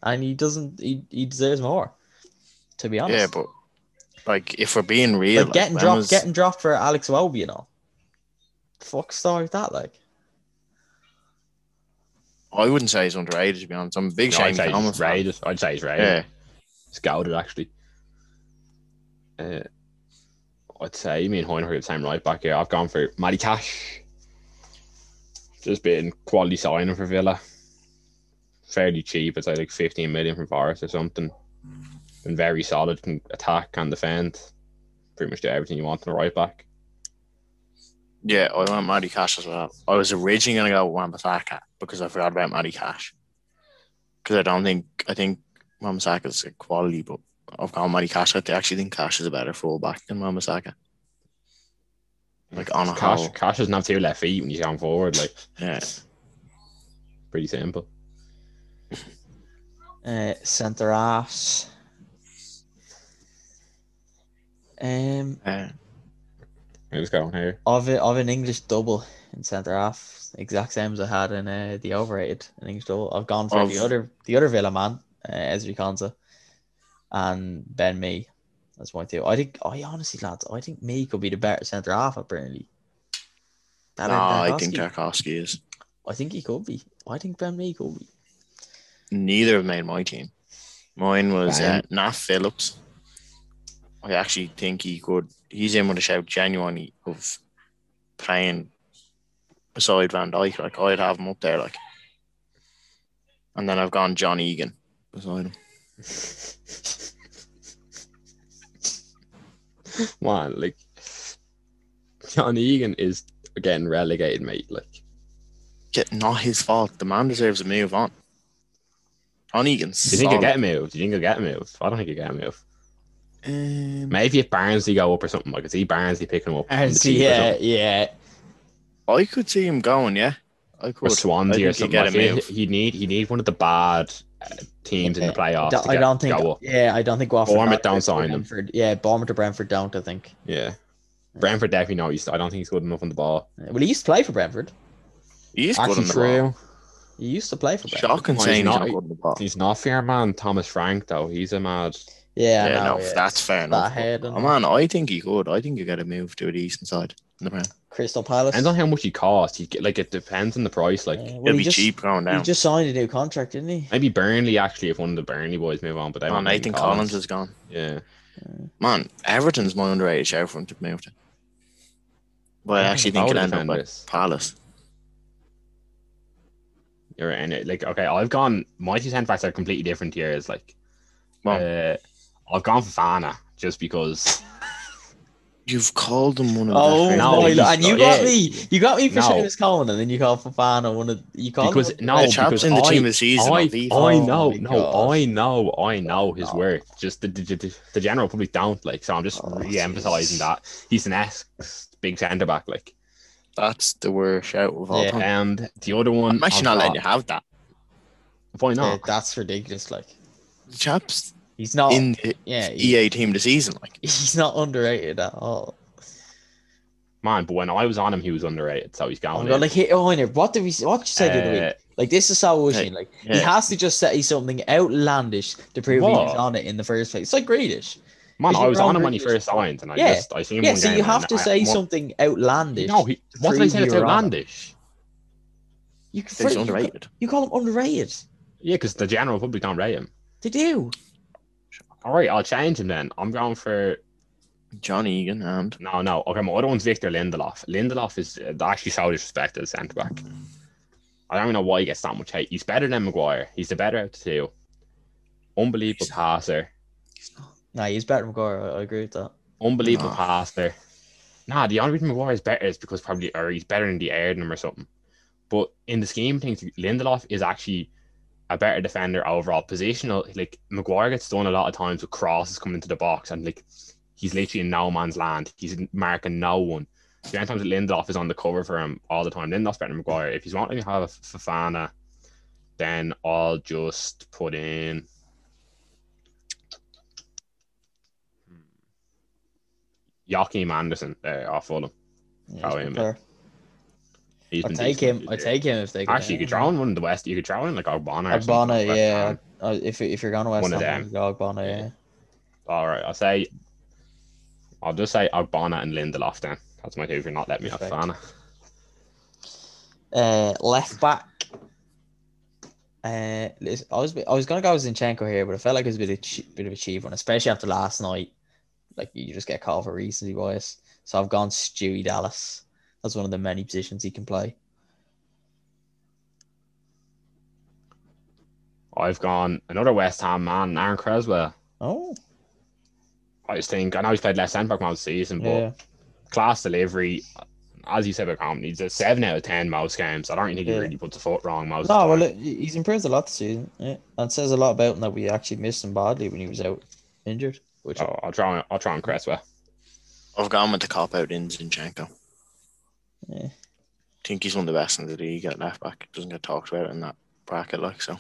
and he doesn't. He, he deserves more. To be honest, yeah, but like if we're being real, like, getting dropped, was- getting dropped for Alex Iwobi, you know, fuck story with that like. I wouldn't say he's underrated. To be honest, I'm a big No, Shane I'd say Coleman fan. rated. I'd say he's rated. Yeah, Scouted actually. Uh, I'd say me and Hoyner are the same right back here. I've gone for Matty Cash. Just been quality signing for Villa. Fairly cheap. It's like, like 15 million from Forest or something. Been very solid, can attack and defend. Pretty much do everything you want in a right back. Yeah. I want Matty Cash as well. I was originally gonna go with Wan-Bissaka because I forgot about Matty Cash. Because I don't think I think Wan-Bissaka is a quality, but I've gone Matty Cash. I actually think Cash is a better fullback than Wan-Bissaka. Like on a Cash, whole, Cash doesn't have two left feet when he's going forward. Like yeah. pretty simple. Uh, centre halves. Um, Uh, Who's going here? of it of an English double in centre half, exact same as I had in uh, the overrated an English double. I've gone for Of- the other the other Villa man, uh, Ezri Konsa, and Ben Mee. That's my two. I think I honestly lads, I think Mee could be the better centre half at Burnley. no, I think Tarkowski. Tarkovsky is. I think he could be. I think Ben Mee could be. Neither have made my team. Mine was uh, Fine. Phillips. I actually think he could. He's in with a shout genuinely of playing beside Van Dijk. Like I'd have him up there. Like, and then I've gone John Egan beside him. Man, like John Egan is getting relegated, mate. Like not his fault. The man deserves a move on. On Egan's. Do you think he'll get moved? Do you think he'll get moved? I don't think he'll get moved. Um, Maybe if Barnsley go up or something, I could see Barnsley picking him up. And on the see, yeah, yeah. I could see him going. Yeah, I could. I Swansea think or something. get I a feel move. he need he need one of the bad uh, teams in the Yeah, playoffs. I don't- I get- don't think. go up. Yeah, I don't think Watford. Bournemouth have to don't sign him. Brentford. Yeah, Bournemouth or Brentford don't. I think. Yeah. Brentford definitely not. He's- I don't think he's good enough on the ball. Well, he used to play for Brentford. He's good Actually, on the ball. He used to play for Brentford. Shocking Well, saying he's he's not- not good on the ball. He's not fair, man. Thomas Frank though, he's a mad. Yeah, I Yeah, know, no, yeah. that's fair That enough. head Oh, and man, I think he could. I think you got to move to the eastern side in the Prem. Crystal Palace. Depends on how much he costs. He get like it depends on the price. Like Yeah, well, It'll be just, cheap going down. He down. just signed a new contract, didn't he? maybe Burnley actually if one of the Burnley boys move on, but they Oh, Nathan Collins is gone. Yeah. Man, Everton's my underrated shout for him to move to. But I actually think Both he'll end up at. Palace. You're in it. Like okay, I've gone. My two centre backs are completely different years. Like, Well, uh, I've gone for Fana just because. you've called him one of the Oh best no, my he's! And you got yeah. me. You got me for No. Seamus Coleman, and then you called Fofana one of you called Because him, no, the chaps because in the I, team of the season. I, of FIFA. I Oh know, my no, gosh. I know, I know his No. worth. Just the, the, the, the general public don't like. So I'm just Oh, re-emphasizing jeez. that he's an ex big centre back. Like, That's the worst out of all Yeah. time. and the other one, I'm actually I've not letting you have that. Why Yeah, not? that's ridiculous. Like The chaps he's not. in the yeah, he- EA team this season, like he's not underrated at all. Man, but when I was on him, he was underrated, so he's Oh going. my god! in. Like, hey, oh, Oiner, what did we? What did you say the other Uh, week? Like, this is so Hey, wishy. Like, he has to just say something outlandish to prove he was on it in the first place. It's like Grealish. Man, I was on him when he first signed, and I Yeah. just I seen him Yeah, one so you have to I- say what- something outlandish. No, he, what did I say that's you're on it. outlandish? You, he's for, you, underrated. you call him underrated. Yeah, because the general public don't rate him. They do. All right, I'll change him then. I'm going for John Egan and no, no. Okay, my other one's Victor Lindelof. Lindelof is uh, actually so disrespected as centre back. I don't even know why he gets that much hate. He's better than Maguire. He's the better out of the two. Unbelievable He's- passer. Nah, he's better than Maguire. I, I agree with that. Unbelievable Nah. passer. Nah, the only reason Maguire is better is because probably or he's better in the air than him or something. But in the scheme of things, Lindelof is actually a better defender overall. Positional, like Maguire gets done a lot of times with crosses coming into the box and like he's literally in no man's land. He's marking no one. The only times that Lindelof is on the cover for him all the time. Lindelof's better than Maguire. If he's wanting to have a Fofana, then I'll just put in. Hmm. Joachim Andersen there uh, off Fulham. Yeah, he's I'll take him. I take him if they go Actually, you could draw in one in the West. You could draw in like Ogbonna. or Ogbonna, yeah. Uh, if if you're going to West One of Ham, them. Ogbonna, Yeah. yeah. All right, I'll say. I'll just say Ogbonna and Lindelof then. That's my two. If you're not letting me off. Fana. Uh, left back. Uh, I was I was gonna go with Zinchenko here, but I felt like it was a bit of che- bit of a cheap one, especially after last night. Like you just get called for recency bias. So I've gone Stewie Dallas. That's one of the many positions he can play. I've gone another West Ham man, Aaron Cresswell. Oh, I just think I know he's played less centre back most season, but yeah. class delivery. As you said about Company, he's a seven out of ten most games. I don't think he Yeah. really puts a foot wrong most. No, of the well, time. he's improved a lot this season. Yeah, and says a lot about him that we actually missed him badly when he was out injured. Which Oh, I'll try. I'll try on Cresswell. I've gone with the cop out in Zinchenko. Yeah. think he's one of the best in the league at left back. Doesn't get talked about in that bracket, like so.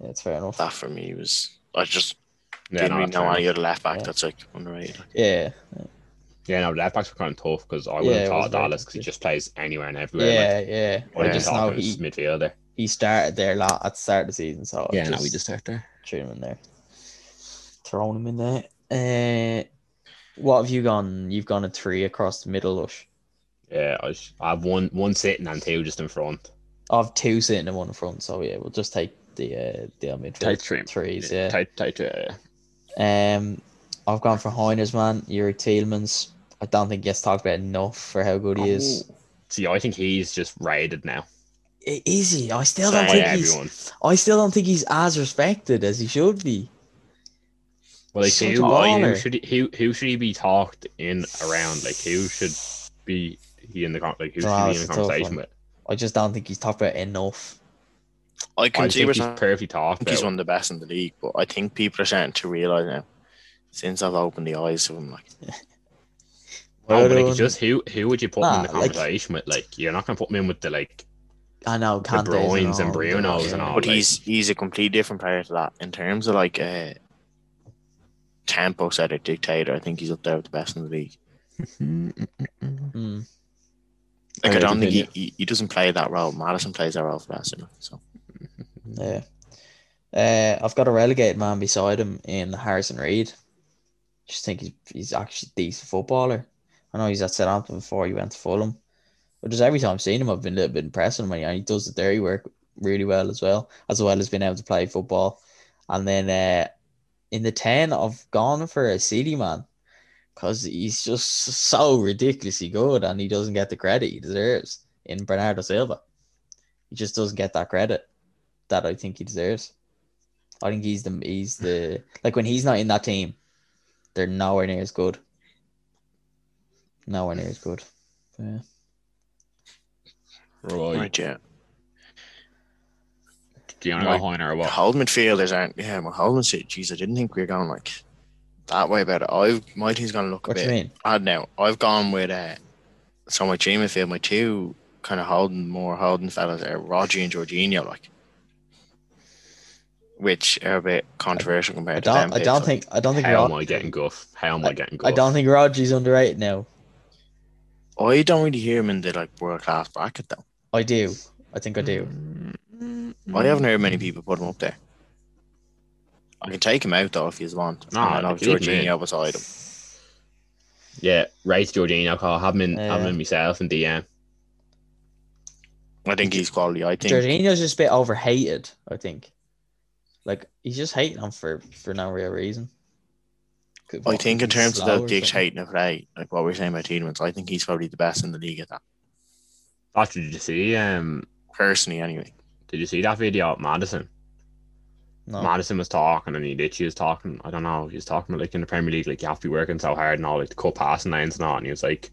yeah, it's fair enough. That for me was I just Yeah, didn't no, really know fair any other left back Yeah. that's like underrated. Like, Yeah, yeah, no, left backs were kind of tough because I would Yeah, have it thought Dallas because he just plays anywhere and everywhere. yeah, Like, yeah. I I just just thought know he midfielder. he started there a lot at the start of the season, so Yeah, no, we just start there. threw him in there, throwing him in there. Uh, what have you gone? You've gone a three across the middle, Lush. Yeah, I, sh- I have one one sitting and two just in front. I've two sitting and one in front, so yeah, we'll just take the uh, the midfield Tight three. threes. Yeah. tight, tight. yeah. Um, I've gone for Heiners, man. Youri Tielemans. I don't think he gets talked about enough for how good he is. see, I think he's just rated now I- Is he? I still don't by think he's. everyone. I still don't think he's as respected as he should be. Well, like Such a who, who should he, who who should he be talked in around? Like who should be he in the con- like who should Oh, he be in the conversation with? I just don't think he's talked about enough. I I can see think where he's perfectly talked I think he's one of the best in the league, but I think people are starting to realise now, since I've opened the eyes to him, like Oh, but like, Well, it's just who who would you put him in the Nah, like- conversation with? Like, you're not gonna put him in with the like I know De Kante's Bruyne's and all, Bruno's yeah. and all. but like- he's he's a completely different player to that in terms of like uh, tempo setter dictator. I think he's up there with the best in the league. Mm. Like I Okay, don't think he, he, he doesn't play that role. Maddison plays that role for Arsenal. So Yeah. Uh, I've got a relegated man beside him in Harrison Reed. Just think he's he's actually a decent footballer. I know he's at Southampton before he went to Fulham. But just every time I've seen him, I've been a little bit impressed with him. And he does the dirty work really well as well, as well as being able to play football. And then uh, in the 10, I've gone for a City man because he's just so ridiculously good and he doesn't get the credit he deserves in Bernardo Silva. He just doesn't get that credit that I think he deserves. I think he's the he's the like when he's not in that team, they're nowhere near as good. Nowhere near as good. Yeah. right. right, yeah. Do you want to Right. go Hoiner or what? Hold midfielders aren't. Yeah, my holding shit. Jeez, I didn't think we were going like that way about it. I my team's gonna look a What do bit you mean? odd now. I've gone with uh, so my team midfield, my two kind of holding more holding fellas are Rodri and Jorginho, like, which are a bit controversial compared I to them. I don't like. think I don't think How am Rod, I getting guff? How am I getting guff? I don't think Rodri's underrated now. I don't really hear him in the like world class bracket though. I do. I think I do. I haven't heard many people put him up there. I can take him out though if you want. Nah, and I'll have keep him in. Jorginho beside him. Yeah, right, Jorginho. Call have him in, have him Yeah. in myself and DM. I think he's quality. I think Jorginho's just a bit overhated, I think. Like he's just hating him for for no real reason. I think in terms of the or dictating of play, like what we're saying about Tielemans, I think he's probably the best in the league at that. Actually, did you see? Um, Personally, anyway. Did you see that video of Maddison? No. Maddison was talking and he literally was talking. I don't know. He was talking about like in the Premier League, like you have to be working so hard and all, like the cut passing lanes and all. And he was like,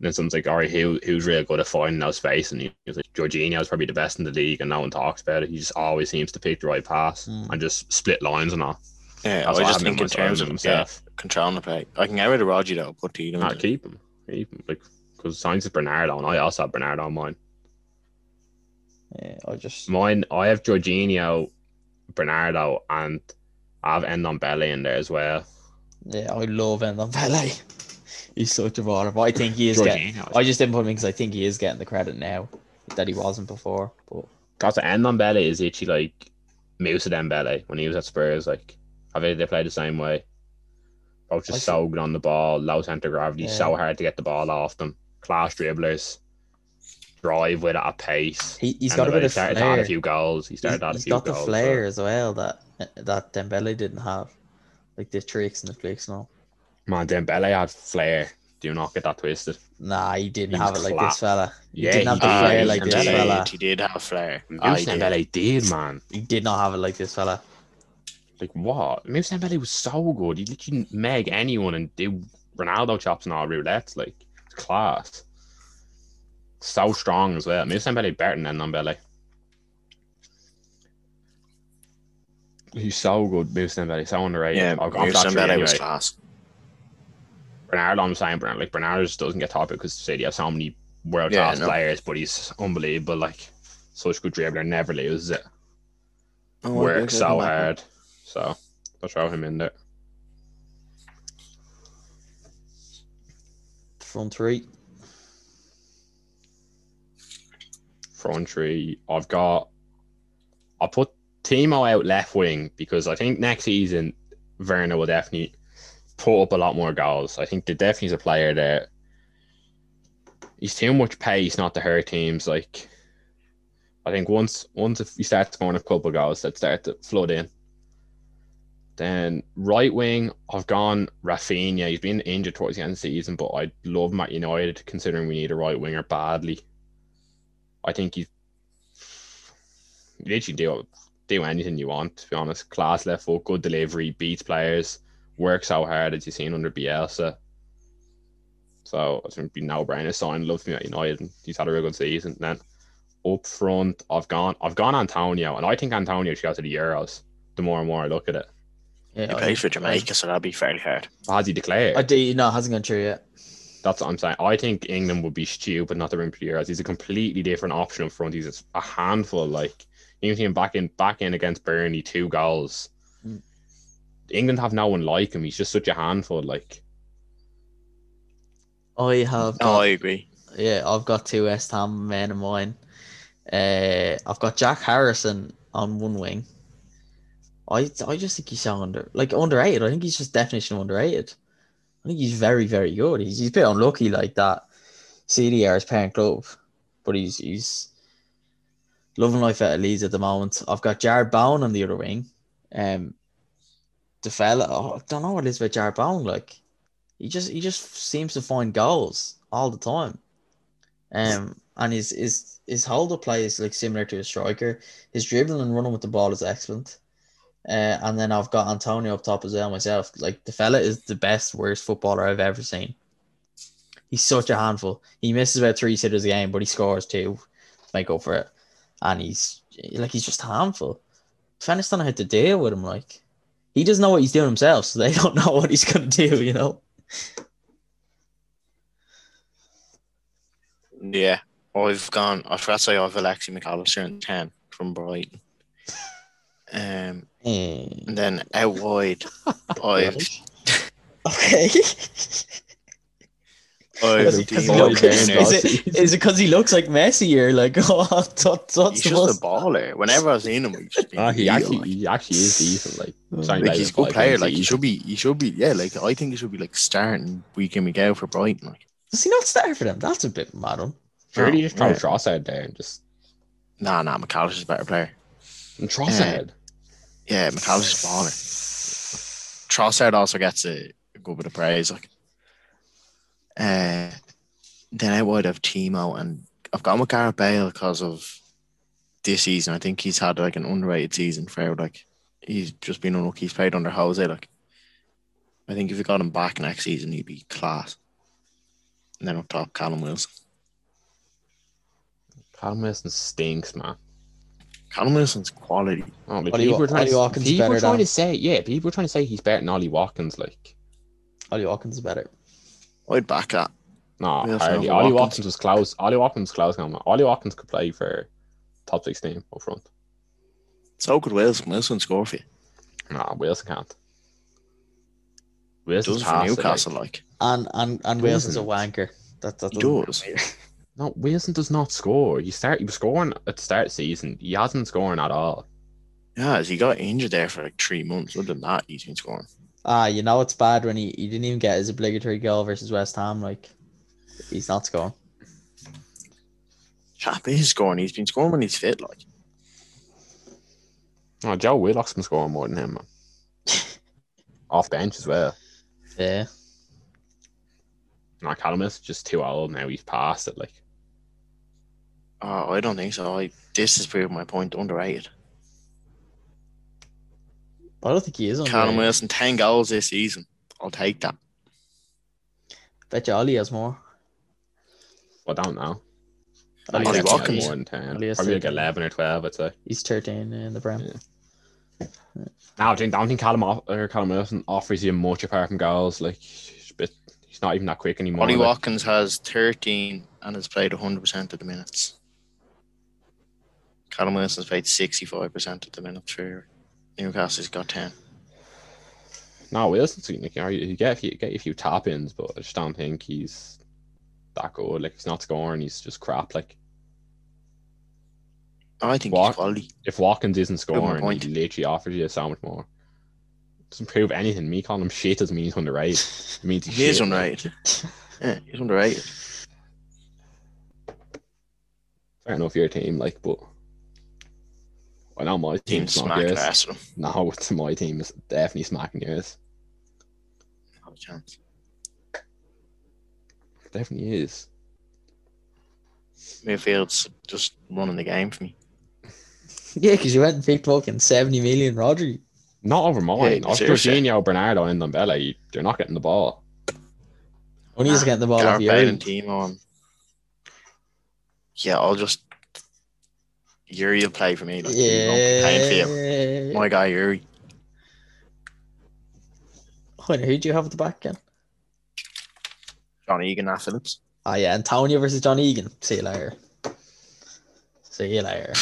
then someone's like, all right, who who's real good at finding those space? And he was like, Jorginho's probably the best in the league, and no one talks about it. He just always seems to pick the right pass Hmm. and just split lines and all. Yeah, That's I just think in terms of yeah, himself. controlling the play. I can get rid of Rodri though, put Tielemans. Nah, in. keep him, keep him, like because signs is Bernardo, and I also have Bernardo on mine. Yeah, I just Mine, I have Jorginho, Bernardo, and I have Ndombele in there as well. yeah, I love Ndombele. He's such a baller. But I think he is getting I just didn't put him because I think he is getting the credit now that he wasn't before. But Because Ndombele is actually like Musa Dembele when he was at Spurs. Like, I think they play the same way. Both I just see. so good on the ball, low centre gravity, Yeah. so hard to get the ball off them. Class dribblers, drive with it at pace. he, he's And got a the way bit he of started flair. to a few goals. He He's- started to add a he's few got the goals. flair as well that that Dembele didn't have, like the tricks and the flicks and all. So. Man, Dembele had flair. Do not get that twisted. Nah, he didn't He have it was like class. this fella. He Yeah, didn't have he the did. flair like he, this did. fella. he did have flair. Musa he did. Dembele did, man. He did not have it like this fella. Like what? Musa Dembele was so good. He literally meg anyone and do Ronaldo chops and all roulettes. Like it's class. So strong as well. Musa Dembele better than Ndombele. He's so good, Musa Dembele. So underrated. Yeah, I'll go for Musa that three Dembele was anyway. class. Bernardo, I'm saying Bernard. Like Bernardo just doesn't get top because City have so many world Yeah, class no. players, but he's unbelievable. Like such good dribbler, never loses it. Oh, Works so hard. So I'll throw him in there. Front three. Front. I've got. I'll put Timo out left wing because I think next season Werner will definitely put up a lot more goals. I think the definitely is a player that he's too much pace not to hurt teams. Like I think once once if he starts scoring a couple goals, that start to flood in. Then right wing, I've gone Raphinha. He's been injured towards the end of the season, but I love at United considering we need a right winger badly. I think you literally do do anything you want, to be honest. Class left foot, good delivery, beats players, works so hard as you've seen under Bielsa. So I think it'd be no brainer sign. Loves me at United and he's had a real good season. then up front, I've gone I've gone Antonio, and I think Antonio should go to the Euros. The more and more I look at it, Yeah, He I- plays for uh, Jamaica, so that'd be fairly hard. has he declared? I do. No, it hasn't gone through yet. That's what I'm saying. I think England would be stupid not to bring Euros. He's a completely different option up front. He's a handful. Like you see him back in back in against Burnley, two goals. Mm. England have no one like him. He's just such a handful. Like I have. No, got- I agree. Yeah, I've got two West Ham men of mine. Uh, I've got Jack Harrison on one wing. I I just think he's so under like underrated. I think he's just definition underrated. I think he's very very good. He's, he's a bit unlucky like that. CDR is parent club, but he's he's loving life at Leeds at the moment. I've got Jarrod Bowen on the other wing. Um, the fella, oh, I don't know what it is about Jarrod Bowen. Like, he just he just seems to find goals all the time. Um, and his his his hold up play is like similar to a striker. His dribbling and running with the ball is excellent. Uh, and then I've got Antonio up top as well myself. Like the fella is the best, worst footballer I've ever seen. He's such a handful. He misses about three sitters a game, but he scores two to make up for it. And he's like he's just a handful. Defenders don't know how to deal with him. Like he doesn't know what he's doing himself, so they don't know what he's gonna do. You know. Yeah, I've gone. I forgot to say I've Alexi Mac Allister in ten from Brighton. Um, Eh. and then out wide, I've Okay. I've Is it because he, look, is, Dawes. it, is it 'cause he looks like Messi or like what, what, what's He's the just most? a baller. Whenever I've seen him, he's just been ah, he actually like. he actually is decent. Like Like like, he's a good player. games a Like he should be. He should be. Yeah. Like I think he should be like starting week in week out for Brighton. Like Does he not start for them? That's a bit mad. on. Sure, he Oh, just throw yeah. Trossard there and just nah, nah. Mac Allister's a better player. and Trossard. Yeah, Mac Allister's a baller. Trossard also gets a, good bit of praise. Like, uh, then out wide of Timo and I've gone with Gareth Bale because of this season. I think he's had like an underrated season for like he's just been unlucky. He's played under Jose. Like, I think if you got him back next season, he'd be class. And then up top, Callum Wilson. Callum Wilson stinks, man. Callum Wilson's quality. Oh, like, Ollie- people were trying, Ollie to, Watkins people were better trying to say, yeah, people were trying to say he's better than Ollie Watkins. Like, Ollie Watkins is better. I'd back that. no, Wilson hardly. Ollie Watkins. Watkins was close. Ollie Watkins was close. Come. Ollie Watkins could play for top sixteen up front. So could Wilson. Wilson score for you. No, Wilson can't. Wilson's Does for past it, Newcastle, like- like. And and and He Wilson's a wanker. That that He does. No, Wilson does not score. He start. He was scoring at the start of the season. He hasn't scoring at all. Yeah, he got injured there for like three months. Other than that, he's been scoring. Ah, you know it's bad when he, he didn't even get his obligatory goal versus West Ham. Like he's not scoring. Chap is scoring. He's been scoring when he's fit. Like, Oh, Joe Willock's been scoring more than him, man. Off bench as well. Yeah. No, Callum is just too old now. He's past it. Like, oh, I don't think so. I, this has proved my point. Underrated. I don't think he is on Callum Wilson, ten goals this season. I'll take that. Bet you Ollie has more. I don't know. Ollie Ollie has- Watkins. more than ten. Ollie has Probably like eleven or twelve. I'd say. He's 13 in the Prem. Yeah. No, I I don't think Callum off, or Callum Wilson offers you much apart from goals. Like, he's, he's not even that quick anymore. Ollie. Watkins has 13 and has played 100% of the minutes. Callum Wilson's played 65% of the minutes for Newcastle. He's got 10. No, Wilson's like, you get a few, get a few tap ins, but I just don't think he's that good. Like, he's not scoring. He's just crap. Like, I think he's if Watkins isn't scoring, he literally offers you so much more. Doesn't prove anything. Me calling him shit doesn't mean he's underrated. It means he's He is underrated. Yeah, he's underrated. Fair enough, your team, like, but I know my Team team's not smacking yours. ass of. No, it's my team is definitely smacking yours. Not a chance. Definitely is. Midfield's just running the game for me. yeah, because you went and picked fucking 70 million Rodri. Not over mine. Yeah, Off seriously. Jorginho, Bernardo, and Ndombele, they're not getting the ball. Only he's getting the ball off Gareth you. Bale and Timo. on. Yeah, I'll just Youri will play for me. Like, he playing for you. Yeah. My guy Youri. Wait, who do you have at the back again? John Egan, Nat Phillips. Oh yeah, Antonio versus John Egan. See you later. See you later.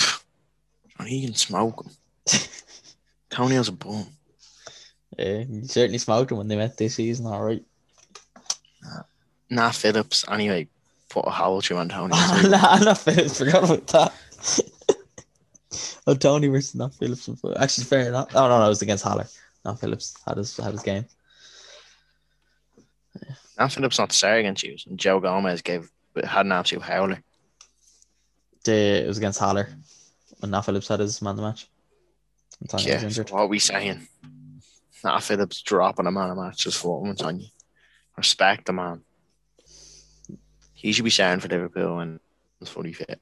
John Egan smoke him. Tonio's a bum. Yeah, you certainly smoked him when they met this season, all right. Nat Phillips, anyway, put a hole through Antonio. Oh, nah, not Phillips. Forgot about that. Oh, Tony versus not Phillips. Actually, fair enough. Oh no, no, it was against Haller. Not Phillips. Had his had his game. Nat Phillips not starting against you. And Joe Gomez gave had an absolute howler. The, it was against Haller when Nat Phillips had his man of the match. Yeah, was so injured. what are we saying? Nat Phillips dropping a man of match just for once on you. Respect the man. He should be starting for Liverpool and he's fully fit.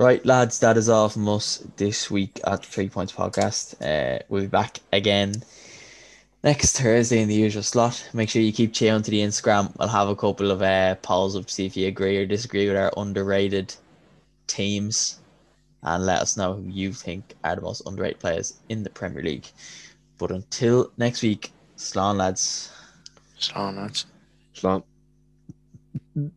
Right, lads, that is all from us this week at the Three Points Podcast. Uh, we'll be back again next Thursday in the usual slot. Make sure you keep tuning to the Instagram. I'll have a couple of uh, polls up to see if you agree or disagree with our underrated teams. And let us know who you think are the most underrated players in the Premier League. But until next week, Slán lads. So that's Slán.